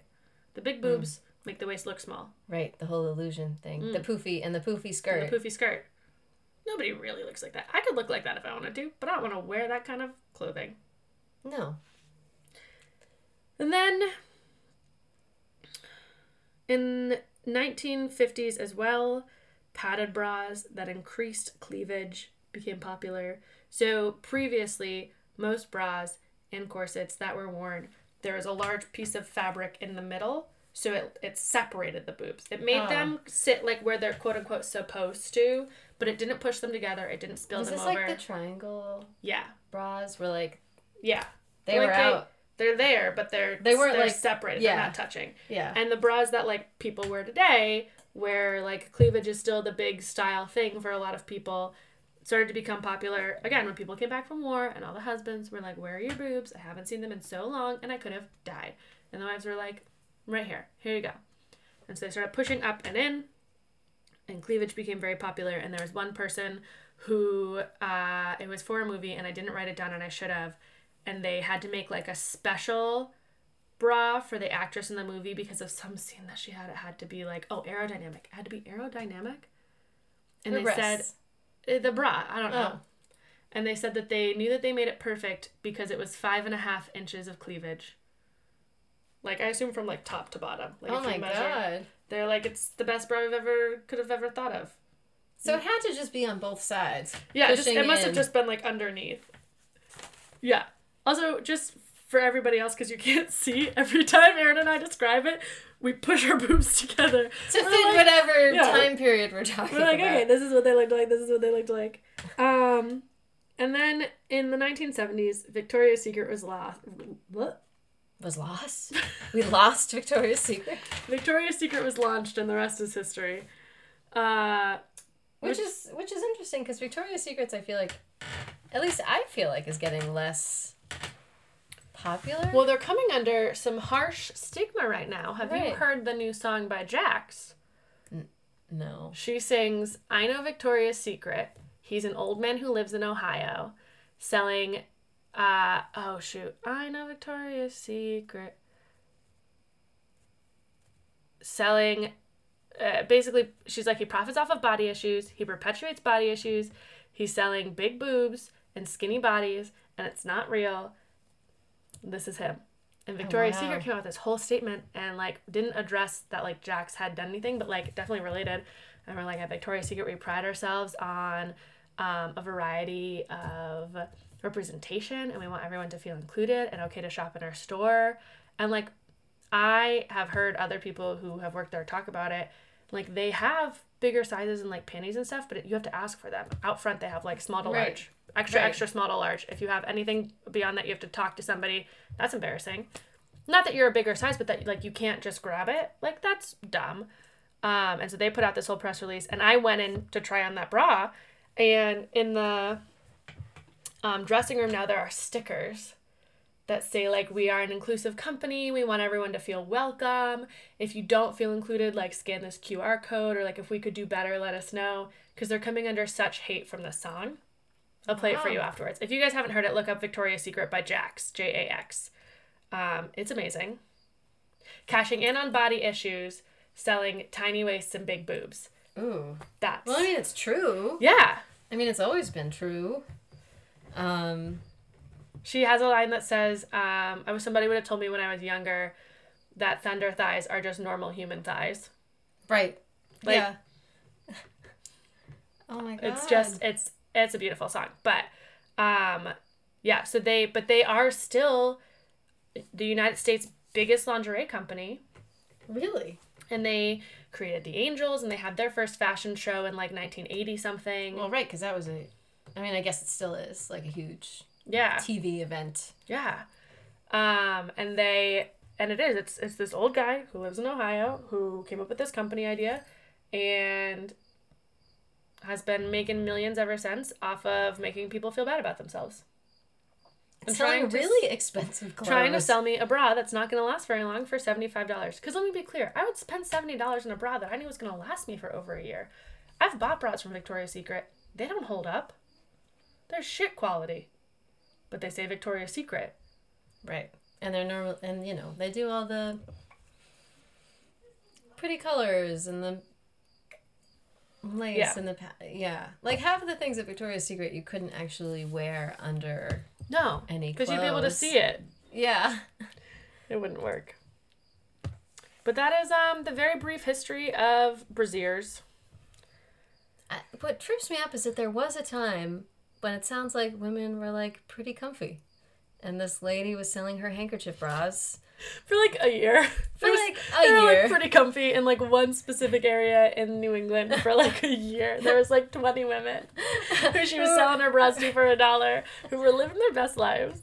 [SPEAKER 1] The big boobs make the waist look small.
[SPEAKER 2] Right. The whole illusion thing. The poofy and the poofy
[SPEAKER 1] And
[SPEAKER 2] skirt.
[SPEAKER 1] the poofy skirt. Nobody really looks like that. I could look like that if I wanted to, but I don't want to wear that kind of clothing.
[SPEAKER 2] no.
[SPEAKER 1] And then in 1950s as well, padded bras that increased cleavage became popular. So previously, most bras and corsets that were worn, there was a large piece of fabric in the middle, so it, it separated the boobs. It made
[SPEAKER 2] Oh.
[SPEAKER 1] them sit like where they're quote unquote supposed to, but it didn't push them together. It didn't spill
[SPEAKER 2] Was
[SPEAKER 1] them
[SPEAKER 2] this
[SPEAKER 1] over.
[SPEAKER 2] like the triangle
[SPEAKER 1] yeah,
[SPEAKER 2] bras were like
[SPEAKER 1] yeah.
[SPEAKER 2] they
[SPEAKER 1] Like
[SPEAKER 2] were
[SPEAKER 1] they-
[SPEAKER 2] out.
[SPEAKER 1] They're there, but they're
[SPEAKER 2] They weren't,
[SPEAKER 1] they're
[SPEAKER 2] like-
[SPEAKER 1] separated.
[SPEAKER 2] yeah.
[SPEAKER 1] They're not touching.
[SPEAKER 2] Yeah.
[SPEAKER 1] And the bras that like people wear today, where like cleavage is still the big style thing for a lot of people, started to become popular again when people came back from war and all the husbands were like, "Where are your boobs? I haven't seen them in so long, and I could have died." And the wives were like, "Right here, here you go." And so they started pushing up and in, and cleavage became very popular. And there was one person who uh, it was for a movie, and I didn't write it down, and I should have. And they had to make like a special bra for the actress in the movie because of some scene that she had. It had to be like, oh, aerodynamic. It had to be aerodynamic. And
[SPEAKER 2] Her
[SPEAKER 1] they
[SPEAKER 2] breasts.
[SPEAKER 1] said, uh, the bra, I don't know.
[SPEAKER 2] Oh.
[SPEAKER 1] And they said that they knew that they made it perfect because it was five and a half inches of cleavage. Like, I assume from like top to bottom. Like,
[SPEAKER 2] oh
[SPEAKER 1] if
[SPEAKER 2] my
[SPEAKER 1] you measure,
[SPEAKER 2] god.
[SPEAKER 1] They're like, it's the best bra I've ever, could have ever thought of.
[SPEAKER 2] So it had to just be on both sides.
[SPEAKER 1] Yeah, it just, it must have just been like underneath. Yeah. Also, just for everybody else, because you can't see, every time Erin and I describe it, we push our boobs together.
[SPEAKER 2] to
[SPEAKER 1] We're
[SPEAKER 2] fit
[SPEAKER 1] like-
[SPEAKER 2] whatever
[SPEAKER 1] yeah.
[SPEAKER 2] time period we're talking
[SPEAKER 1] We're like,
[SPEAKER 2] about.
[SPEAKER 1] okay, this is what they looked like, this is what they looked like. Um, and then in the 1970s, Victoria's Secret was lost. What?
[SPEAKER 2] Was lost. we lost Victoria's Secret,
[SPEAKER 1] Victoria's Secret was launched, and the rest is history. Uh,
[SPEAKER 2] which
[SPEAKER 1] Which-
[SPEAKER 2] is which is interesting because Victoria's Secrets, I feel like, at least I feel like, is getting less popular.
[SPEAKER 1] well, they're coming under some harsh stigma right now. Have you heard the new song by Jax?
[SPEAKER 2] no.
[SPEAKER 1] She sings, I know Victoria's Secret. He's an old man who lives in Ohio selling Uh oh shoot. I know Victoria's Secret. Selling uh, basically she's like he profits off of body issues, he perpetuates body issues, he's selling big boobs and skinny bodies and it's not real. This is him. And Victoria's
[SPEAKER 2] wow.
[SPEAKER 1] Secret came out with this whole statement and like didn't address that like Jax had done anything, but like definitely related. And we're like at Victoria's Secret, we pride ourselves on um, a variety of representation, and we want everyone to feel included and okay to shop in our store. And like, I have heard other people who have worked there talk about it. Like they have bigger sizes and like panties and stuff, but you have to ask for them. Out front, they have like small to
[SPEAKER 2] Right.
[SPEAKER 1] large, extra
[SPEAKER 2] Right.
[SPEAKER 1] extra small to large. If you have anything beyond that, you have to talk to somebody. That's embarrassing. Not that you're a bigger size, but that like you can't just grab it. Like that's dumb. Um, and so they put out this whole press release, and I went in to try on that bra, and in the um, dressing room now there are stickers that say like we are an inclusive company we want everyone to feel welcome if you don't feel included like scan this qr code or like if we could do better let us know because they're coming under such hate from the song i'll play it for you afterwards if you guys haven't heard it look up victoria's secret by jax j-a-x um, it's amazing cashing in on body issues selling tiny waists and big boobs
[SPEAKER 2] Ooh.
[SPEAKER 1] that's
[SPEAKER 2] Well, I mean, it's true.
[SPEAKER 1] yeah
[SPEAKER 2] I mean, it's always been true. Um,
[SPEAKER 1] She has a line that says, um, I wish somebody would have told me when I was younger that thunder thighs are just normal human thighs.
[SPEAKER 2] right.
[SPEAKER 1] Like-
[SPEAKER 2] yeah. oh my god.
[SPEAKER 1] It's just it's it's a beautiful song. But um yeah, so they but they are still the United States biggest lingerie company
[SPEAKER 2] really.
[SPEAKER 1] and they created the Angels and they had their first fashion show in like 1980 something.
[SPEAKER 2] Well, right, because that was a. I mean, I guess it still is like a huge
[SPEAKER 1] yeah.
[SPEAKER 2] TV event.
[SPEAKER 1] Yeah. Um, and they and it is it's it's this old guy who lives in Ohio who came up with this company idea and has been making millions ever since off of making people feel bad about themselves.
[SPEAKER 2] Selling
[SPEAKER 1] trying to
[SPEAKER 2] really expensive clothes.
[SPEAKER 1] trying to sell me a bra that's not going to last very long for $75. Cuz let me be clear, I would spend $70 on a bra that I knew was going to last me for over a year. I've bought bras from Victoria's Secret. They don't hold up. They're shit quality. But they say Victoria's Secret.
[SPEAKER 2] Right. And they're normal, and you know, they do all the pretty colors and the lace
[SPEAKER 1] Yeah.
[SPEAKER 2] and the pa- yeah, like half of the things at Victoria's Secret you couldn't actually wear under.
[SPEAKER 1] No,
[SPEAKER 2] Any
[SPEAKER 1] because you'd be able to see it.
[SPEAKER 2] Yeah.
[SPEAKER 1] It wouldn't work. But that is um the very brief history of brassieres.
[SPEAKER 2] I, what trips me up is that there was a time when it sounds like women were like pretty comfy, and this lady was selling her handkerchief bras.
[SPEAKER 1] for like a year.
[SPEAKER 2] For
[SPEAKER 1] was-
[SPEAKER 2] like a
[SPEAKER 1] they were,
[SPEAKER 2] year.
[SPEAKER 1] like pretty comfy in like one specific area in New England for like a year. There was like twenty women who she was selling her bras to for a dollar, who were living their best lives.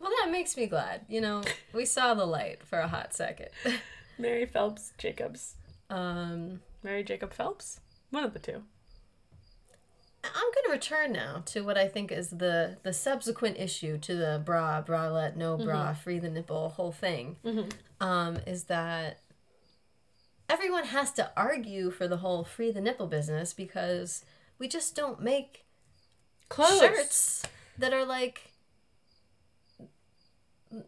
[SPEAKER 2] Well, that makes me glad. You know, we saw the light for a hot second.
[SPEAKER 1] Mary Phelps Jacobs,
[SPEAKER 2] Um,
[SPEAKER 1] Mary Jacob Phelps, one of the two.
[SPEAKER 2] I'm going to return now to what I think is the the subsequent issue to the bra, bralette, no bra, free the nipple, whole thing. Um, is that everyone has to argue for the whole free the nipple business because we just don't make
[SPEAKER 1] Clothes.
[SPEAKER 2] shirts that are like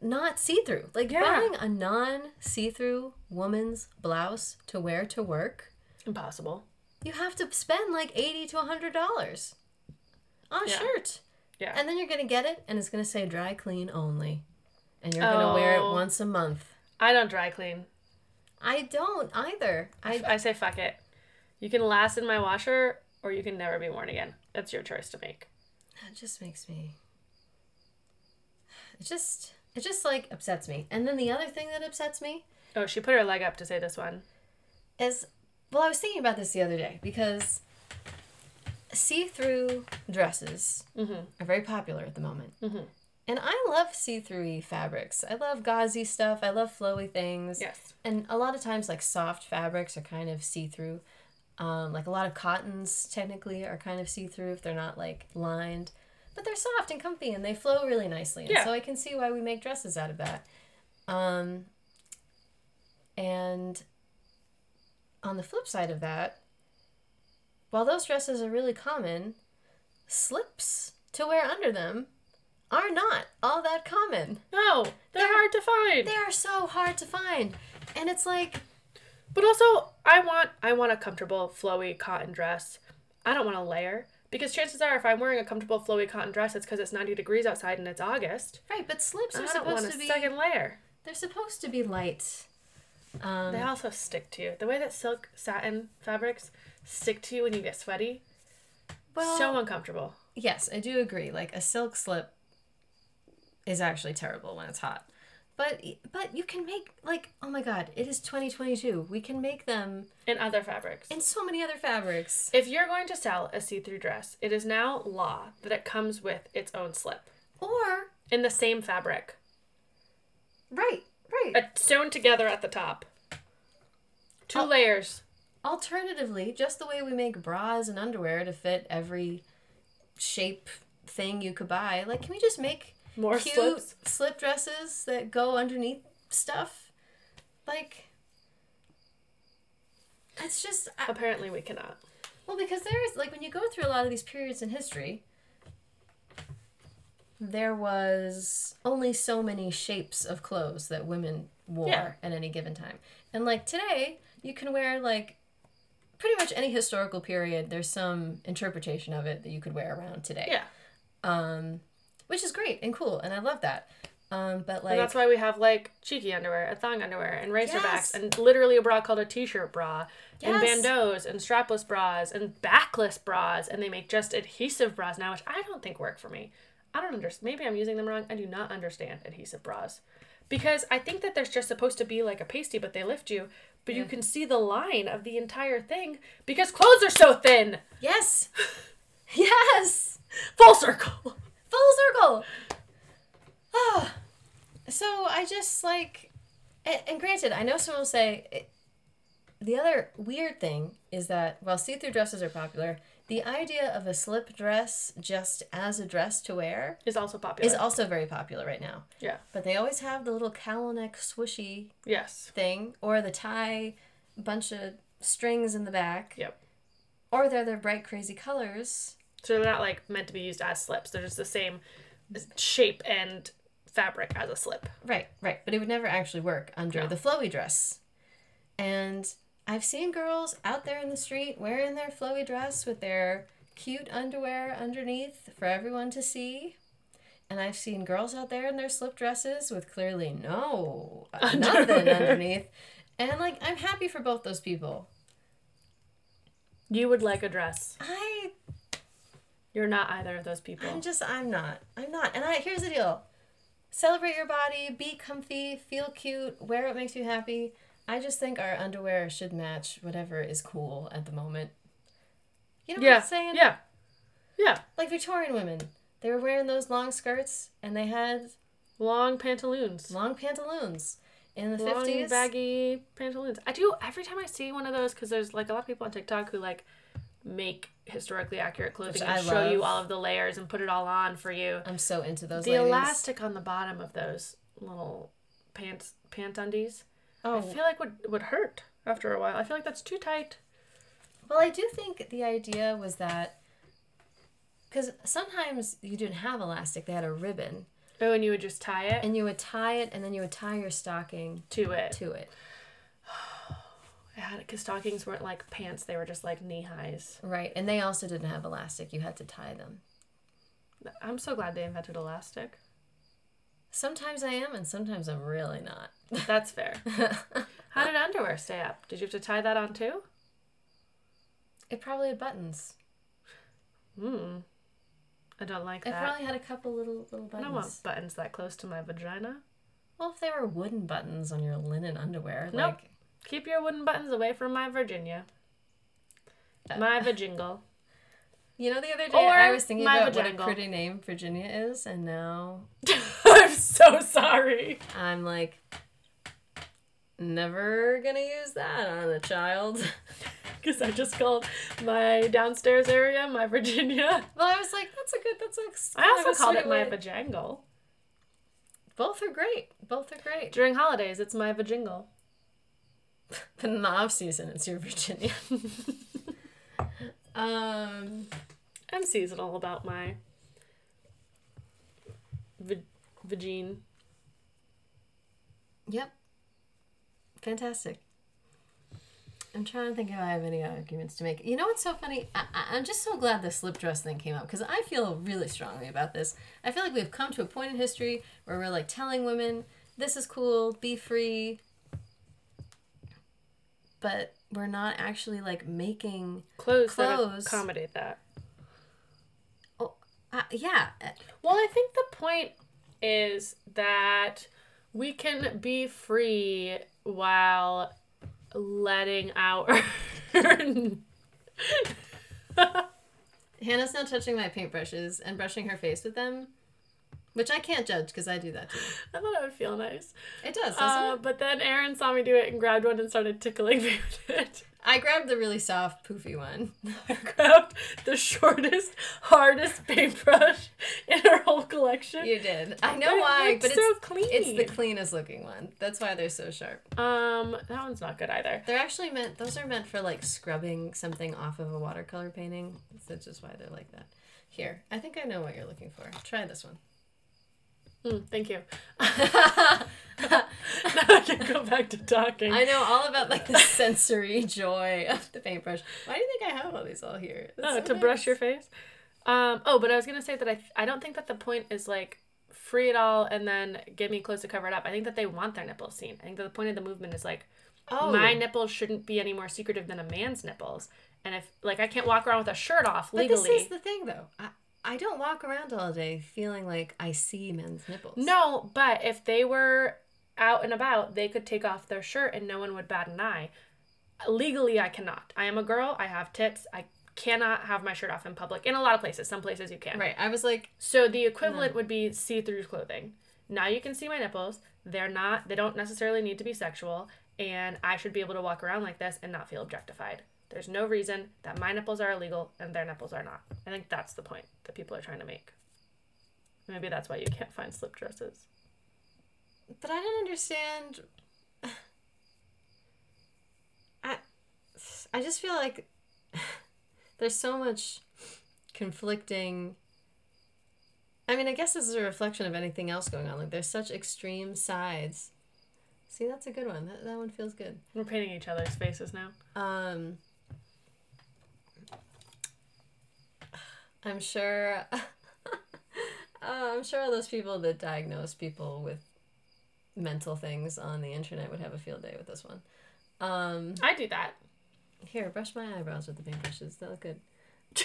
[SPEAKER 2] not see through. Like
[SPEAKER 1] Yeah.
[SPEAKER 2] buying a non see through woman's blouse to wear to work
[SPEAKER 1] Impossible.
[SPEAKER 2] You have to spend like 80 to 100 dollars on a
[SPEAKER 1] Yeah.
[SPEAKER 2] shirt
[SPEAKER 1] Yeah.
[SPEAKER 2] and then you're gonna get it and it's gonna say dry clean only and you're gonna wear it
[SPEAKER 1] Oh.
[SPEAKER 2] once a month
[SPEAKER 1] I don't dry clean.
[SPEAKER 2] i don't either i
[SPEAKER 1] I say fuck it. You can last in my washer or you can never be worn again. That's your choice to make.
[SPEAKER 2] that just makes me it just it just like upsets me and then the other thing that upsets me
[SPEAKER 1] Oh, she put her leg up to say this one.
[SPEAKER 2] is well i was thinking about this the other day because see-through dresses
[SPEAKER 1] Mm-hmm.
[SPEAKER 2] are very popular at the moment
[SPEAKER 1] Mhm.
[SPEAKER 2] and i love see-through fabrics i love gauzy stuff i love flowy things
[SPEAKER 1] Yes.
[SPEAKER 2] and a lot of times like soft fabrics are kind of see-through um, like a lot of cottons technically are kind of see-through if they're not like lined but they're soft and comfy and they flow really nicely and
[SPEAKER 1] Yeah.
[SPEAKER 2] so i can see why we make dresses out of that um, and on the flip side of that while those dresses are really common slips to wear under them are not all that common.
[SPEAKER 1] No, they're,
[SPEAKER 2] They're-
[SPEAKER 1] hard to find.
[SPEAKER 2] They are so hard to find. And it's like,
[SPEAKER 1] But also, I want I want a comfortable flowy cotton dress. I don't want a layer because chances are, if I'm wearing a comfortable flowy cotton dress, it's because it's 90 degrees outside and it's August.
[SPEAKER 2] right, but slips
[SPEAKER 1] I
[SPEAKER 2] are supposed to be
[SPEAKER 1] second layer.
[SPEAKER 2] they're supposed to be light. Um,
[SPEAKER 1] They also stick to you. The way that silk satin fabrics stick to you when you get sweaty,
[SPEAKER 2] well,
[SPEAKER 1] so uncomfortable.
[SPEAKER 2] yes, I do agree. Like a silk slip is actually terrible when it's hot. But but you can make like oh my god, it is 2022. We can make them
[SPEAKER 1] In other fabrics.
[SPEAKER 2] in so many other fabrics.
[SPEAKER 1] If you're going to sell a see-through dress, it is now law that it comes with its own slip
[SPEAKER 2] Or
[SPEAKER 1] in the same fabric,
[SPEAKER 2] right, right.
[SPEAKER 1] uh, sewn together at the top. Two
[SPEAKER 2] Oh.
[SPEAKER 1] layers.
[SPEAKER 2] Alternatively, just the way we make bras and underwear to fit every shape thing you could buy, like can we just make
[SPEAKER 1] More
[SPEAKER 2] cute
[SPEAKER 1] slips.
[SPEAKER 2] slip dresses that go underneath stuff? Like it's just I-
[SPEAKER 1] Apparently, we cannot.
[SPEAKER 2] well because there is like when you go through a lot of these periods in history there was only so many shapes of clothes that women wore
[SPEAKER 1] Yeah.
[SPEAKER 2] at any given time. And like today, you can wear like pretty much any historical period there's some interpretation of it that you could wear around today.
[SPEAKER 1] Yeah.
[SPEAKER 2] Um which is great and cool and I love that. Um but like
[SPEAKER 1] and that's why we have like cheeky underwear, and thong underwear, and racerbacks,
[SPEAKER 2] Yes.
[SPEAKER 1] and literally a bra called a t-shirt bra, and bandeaus, and strapless bras, and backless bras, and they make just adhesive bras now, which I don't think work for me. I don't understand. Maybe I'm using them wrong. I do not understand adhesive bras. Because I think that there's just supposed to be like a pasty, but they lift you, but you can see the line of the entire thing because clothes are so thin.
[SPEAKER 2] Yes. yes.
[SPEAKER 1] Full circle.
[SPEAKER 2] Full circle. Ah. So I just like, and, and granted, I know someone will say it, the other weird thing is that while see-through dresses are popular, the idea of a slip dress just as a dress to wear
[SPEAKER 1] Is also popular.
[SPEAKER 2] is also very popular right now.
[SPEAKER 1] yeah.
[SPEAKER 2] But they always have the little cowl neck swooshy
[SPEAKER 1] Yes.
[SPEAKER 2] thing, or the tie bunch of strings in the back,
[SPEAKER 1] Yep.
[SPEAKER 2] or they're their bright crazy colors.
[SPEAKER 1] So they're not like meant to be used as slips. They're just the same shape and fabric as a slip.
[SPEAKER 2] Right, right. But it would never actually work under
[SPEAKER 1] No.
[SPEAKER 2] the flowy dress. And I've seen girls out there in the street wearing their flowy dress with their cute underwear underneath for everyone to see. And I've seen girls out there in their slip dresses with clearly no uh,
[SPEAKER 1] nothing
[SPEAKER 2] underneath. And like I'm happy for both those people.
[SPEAKER 1] You would like a dress.
[SPEAKER 2] I
[SPEAKER 1] You're not either of those people.
[SPEAKER 2] I'm just I'm not. I'm not. And I here's the deal. Celebrate your body, be comfy, feel cute, wear what makes you happy. I just think our underwear should match whatever is cool at the moment. You know
[SPEAKER 1] yeah.
[SPEAKER 2] what I'm saying?
[SPEAKER 1] Yeah. Yeah.
[SPEAKER 2] Like Victorian women. They were wearing those long skirts and they had
[SPEAKER 1] Long pantaloons.
[SPEAKER 2] long pantaloons in the
[SPEAKER 1] Long
[SPEAKER 2] 50s.
[SPEAKER 1] baggy pantaloons. I do every time I see one of those because there's like a lot of people on TikTok who like make historically accurate clothing
[SPEAKER 2] Which
[SPEAKER 1] and
[SPEAKER 2] I
[SPEAKER 1] show you all of the layers and put it all on for you.
[SPEAKER 2] I'm so into those
[SPEAKER 1] the
[SPEAKER 2] ladies.
[SPEAKER 1] elastic on the bottom of those little pants pant undies,
[SPEAKER 2] Oh,
[SPEAKER 1] I feel like would would hurt after a while. I feel like that's too tight.
[SPEAKER 2] Well, I do think the idea was that because sometimes you didn't have elastic, they had a ribbon,
[SPEAKER 1] Oh, and you would just tie it
[SPEAKER 2] and you would tie it, and then you would tie your stocking
[SPEAKER 1] to it.
[SPEAKER 2] to it.
[SPEAKER 1] I had it because stockings weren't like pants; they were just like knee highs.
[SPEAKER 2] Right, and they also didn't have elastic. You had to tie them.
[SPEAKER 1] I'm so glad they invented elastic.
[SPEAKER 2] Sometimes I am, and sometimes I'm really not.
[SPEAKER 1] That's fair. How did underwear stay up? Did you have to tie that on too?
[SPEAKER 2] It probably had buttons.
[SPEAKER 1] Hmm. I don't like
[SPEAKER 2] It
[SPEAKER 1] that.
[SPEAKER 2] probably had a couple little little buttons.
[SPEAKER 1] I don't want
[SPEAKER 2] buttons.
[SPEAKER 1] that close to my vagina.
[SPEAKER 2] Well, if they were wooden buttons on your linen underwear,
[SPEAKER 1] Nope.
[SPEAKER 2] like
[SPEAKER 1] Keep your wooden buttons away from my Virginia. My vajingle.
[SPEAKER 2] You know, the other day
[SPEAKER 1] Or
[SPEAKER 2] I was thinking about what a pretty name Virginia is, and now
[SPEAKER 1] I'm so sorry.
[SPEAKER 2] I'm like, never gonna use that on a child.
[SPEAKER 1] Because I just called my downstairs area my Virginia.
[SPEAKER 2] well, I was like, that's a good. That's a.
[SPEAKER 1] I also called it my vajangle.
[SPEAKER 2] Both are great. Both are great.
[SPEAKER 1] During holidays, it's my vajingle.
[SPEAKER 2] But in the off season, it's your Virginia. Um.
[SPEAKER 1] I'm seasonal about my vagine.
[SPEAKER 2] Yep. Fantastic. I'm trying to think if I have any arguments to make. You know what's so funny? I, I'm just so glad the slip dress thing came up because I feel really strongly about this. I feel like we've come to a point in history where we're like telling women, this is cool, be free. But we're not actually like making.
[SPEAKER 1] Clothes,
[SPEAKER 2] Clothes.
[SPEAKER 1] that accommodate that.
[SPEAKER 2] Oh, uh, yeah.
[SPEAKER 1] Well, I think the point is that we can be free while letting our
[SPEAKER 2] Hannah's now touching my paintbrushes and brushing her face with them, which I can't judge because I do that too.
[SPEAKER 1] I thought it would feel nice.
[SPEAKER 2] It does,
[SPEAKER 1] Uh,
[SPEAKER 2] it?
[SPEAKER 1] but then Erin saw me do it and grabbed one and started tickling me with it.
[SPEAKER 2] I grabbed the really soft, poofy one.
[SPEAKER 1] I grabbed the shortest, hardest paintbrush in her whole collection.
[SPEAKER 2] You did. I know
[SPEAKER 1] it
[SPEAKER 2] why,
[SPEAKER 1] looks
[SPEAKER 2] but
[SPEAKER 1] so
[SPEAKER 2] it's
[SPEAKER 1] clean.
[SPEAKER 2] it's the cleanest looking one. That's why they're so sharp.
[SPEAKER 1] Um, that one's not good either.
[SPEAKER 2] They're actually meant. Those are meant for like scrubbing something off of a watercolor painting. That's just why they're like that. Here, I think I know what you're looking for. Try this one.
[SPEAKER 1] Mm, thank you. now I can go back to talking.
[SPEAKER 2] I know all about like the sensory joy of the paintbrush. Why do you think I have all these all here? That's
[SPEAKER 1] Oh,
[SPEAKER 2] so
[SPEAKER 1] to brush your face. Um, oh, but I was gonna say that I I don't think that the point is like free it all and then get me clothes to cover it up. I think that they want their nipples seen. I think that the point of the movement is like
[SPEAKER 2] Oh,
[SPEAKER 1] my nipples shouldn't be any more secretive than a man's nipples. And if like I can't walk around with a shirt off legally.
[SPEAKER 2] but this is the thing though. I I don't walk around all day feeling like I see men's nipples.
[SPEAKER 1] No, but if they were out and about, they could take off their shirt and no one would bat an eye. Legally, I cannot. I am a girl. I have tits. I cannot have my shirt off in public. In a lot of places, some places you can.
[SPEAKER 2] Right. I was like,
[SPEAKER 1] So the equivalent would be see-through clothing. Now you can see my nipples. They're not. They don't necessarily need to be sexual, and I should be able to walk around like this and not feel objectified. There's no reason that my nipples are illegal and their nipples are not. I think that's the point that people are trying to make. Maybe that's why you can't find slip dresses.
[SPEAKER 2] but I don't understand. I, I just feel like there's so much conflicting. I mean, I guess this is a reflection of anything else going on. Like, there's such extreme sides. See, that's a good one. That, that one feels good.
[SPEAKER 1] We're painting each other's faces now.
[SPEAKER 2] Um, I'm sure. uh, I'm sure all those people that diagnose people with mental things on the internet would have a field day with this one. Um,
[SPEAKER 1] I do that.
[SPEAKER 2] here, brush my eyebrows with the paintbrushes. They look good.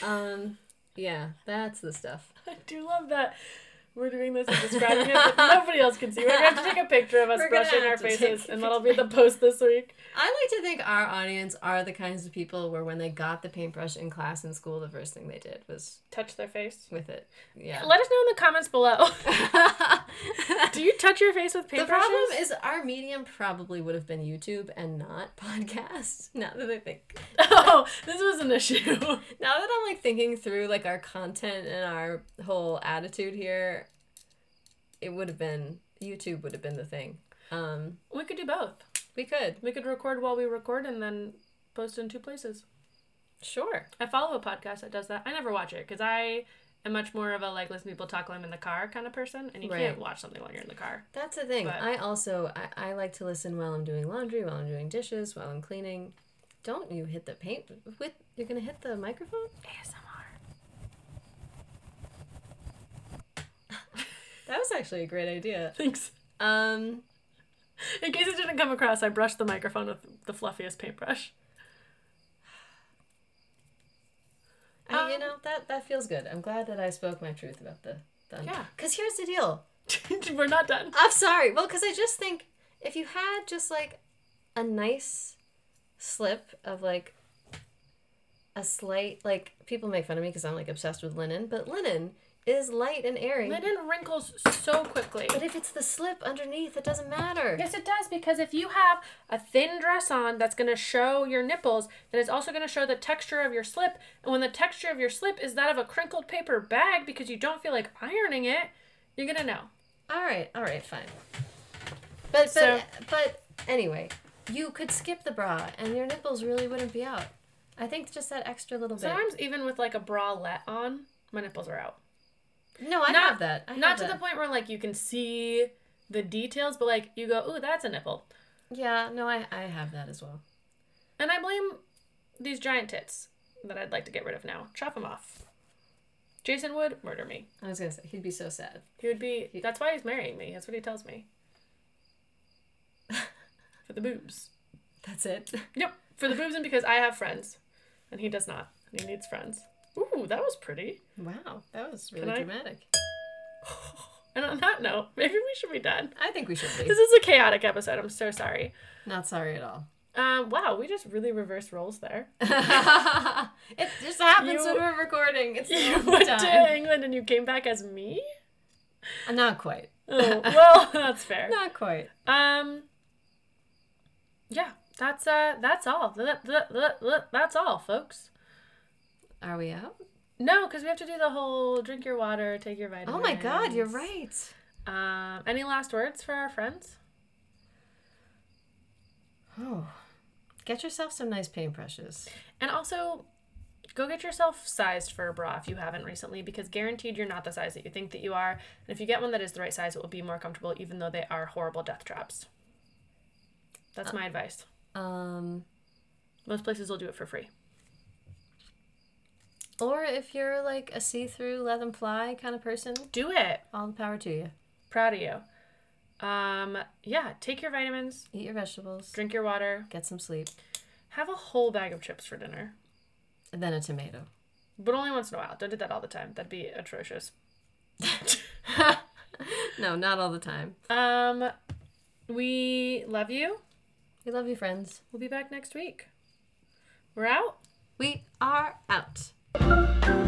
[SPEAKER 2] Um, yeah, that's the stuff.
[SPEAKER 1] I do love that. We're doing this and describing it, but nobody else can see. We're going to have to take a picture of us brushing our faces, and that'll be the post this week.
[SPEAKER 2] I like to think our audience are the kinds of people where when they got the paintbrush in class in school, the first thing they did was
[SPEAKER 1] Touch their face.
[SPEAKER 2] with it. Yeah.
[SPEAKER 1] Let us know in the comments below. do you touch your face with paintbrushes?
[SPEAKER 2] The problem is our medium probably would have been YouTube and not podcast. Now that I think,
[SPEAKER 1] oh, this was an issue.
[SPEAKER 2] now that I'm like thinking through like our content and our whole attitude here, it would have been YouTube would have been the thing. Um,
[SPEAKER 1] We could do both.
[SPEAKER 2] we could
[SPEAKER 1] We could record while we record and then post in two places.
[SPEAKER 2] sure.
[SPEAKER 1] I follow a podcast that does that. I never watch it because I am much more of a like listen to people talk while I'm in the car kind of person, and you
[SPEAKER 2] Right.
[SPEAKER 1] can't watch something while you're in the car.
[SPEAKER 2] That's the thing.
[SPEAKER 1] But-
[SPEAKER 2] I also I, I like to listen while I'm doing laundry, while I'm doing dishes, while I'm cleaning. Don't you hit the paint with you're gonna hit the microphone?
[SPEAKER 1] ASMR.
[SPEAKER 2] That was actually a great idea.
[SPEAKER 1] Thanks.
[SPEAKER 2] Um
[SPEAKER 1] In case it didn't come across, I brushed the microphone with the fluffiest paintbrush.
[SPEAKER 2] I, you
[SPEAKER 1] Um,
[SPEAKER 2] know that that feels good. I'm glad that I spoke my truth about the. the
[SPEAKER 1] Yeah.
[SPEAKER 2] Because here's the deal.
[SPEAKER 1] We're not done.
[SPEAKER 2] I'm sorry. Well, because I just think if you had just like a nice slip of like a slight like people make fun of me because I'm like obsessed with linen, but linen is light and airy.
[SPEAKER 1] Linen wrinkles so quickly.
[SPEAKER 2] But if it's the slip underneath, it doesn't matter.
[SPEAKER 1] Yes, it does because if you have a thin dress on that's going to show your nipples, then it's also going to show the texture of your slip. And when the texture of your slip is that of a crinkled paper bag because you don't feel like ironing it, you're going to know.
[SPEAKER 2] All right, all right, fine. But but
[SPEAKER 1] So-
[SPEAKER 2] but anyway, you could skip the bra and your nipples really wouldn't be out. I think just that extra little bit.
[SPEAKER 1] Sometimes even with like a bralette on, my nipples are out.
[SPEAKER 2] No, I
[SPEAKER 1] Not-
[SPEAKER 2] have that. I
[SPEAKER 1] Not
[SPEAKER 2] have
[SPEAKER 1] to
[SPEAKER 2] that.
[SPEAKER 1] the point where like you can see the details, but like you go, ooh, that's a nipple.
[SPEAKER 2] Yeah, no, I, I have that as well.
[SPEAKER 1] And I blame these giant tits that I'd like to get rid of now. Chop them off. Jason would murder me.
[SPEAKER 2] I was gonna say he'd be so sad.
[SPEAKER 1] He would be. That's why he's marrying me. That's what he tells me. For the boobs.
[SPEAKER 2] That's it.
[SPEAKER 1] Yep, for the boobs and because I have friends, and he does not. And he needs friends. Ooh, that was pretty.
[SPEAKER 2] Wow, that was really
[SPEAKER 1] Can I-
[SPEAKER 2] dramatic.
[SPEAKER 1] And on that note, maybe we should be done.
[SPEAKER 2] I think we should be.
[SPEAKER 1] This is a chaotic episode. I'm so sorry.
[SPEAKER 2] Not sorry at all.
[SPEAKER 1] Um, wow, we just really reversed roles there.
[SPEAKER 2] it just happens
[SPEAKER 1] You-
[SPEAKER 2] when we're recording. It's
[SPEAKER 1] You
[SPEAKER 2] the
[SPEAKER 1] went
[SPEAKER 2] time.
[SPEAKER 1] to England and you came back as me.
[SPEAKER 2] Uh, Not quite.
[SPEAKER 1] Oh, well, that's fair.
[SPEAKER 2] Not quite.
[SPEAKER 1] Um. Yeah, that's uh, that's all. Th- th- th- th- That's all, folks.
[SPEAKER 2] Are we out?
[SPEAKER 1] No, because we have to do the whole drink your water, take your vitamins.
[SPEAKER 2] Oh my god, you're right.
[SPEAKER 1] Um, any last words for our friends?
[SPEAKER 2] Oh. Get yourself some nice paintbrushes.
[SPEAKER 1] And also, go get yourself sized for a bra if you haven't recently, because guaranteed you're not the size that you think that you are. And if you get one that is the right size, it will be more comfortable, even though they are horrible death traps. That's my advice.
[SPEAKER 2] Um
[SPEAKER 1] Most places will do it for free.
[SPEAKER 2] Or if you're like a see-through let them fly kind of person,
[SPEAKER 1] Do it.
[SPEAKER 2] all the power to you.
[SPEAKER 1] Proud of you. Um, yeah, take your vitamins,
[SPEAKER 2] Eat your vegetables,
[SPEAKER 1] drink your water,
[SPEAKER 2] get some sleep,
[SPEAKER 1] have a whole bag of chips for dinner.
[SPEAKER 2] and then a tomato.
[SPEAKER 1] But only once in a while. Don't do that all the time. That'd be atrocious.
[SPEAKER 2] No, not all the time.
[SPEAKER 1] Um, we love you.
[SPEAKER 2] We love you, friends.
[SPEAKER 1] We'll be back next week. We're out.
[SPEAKER 2] We are out. Thank you.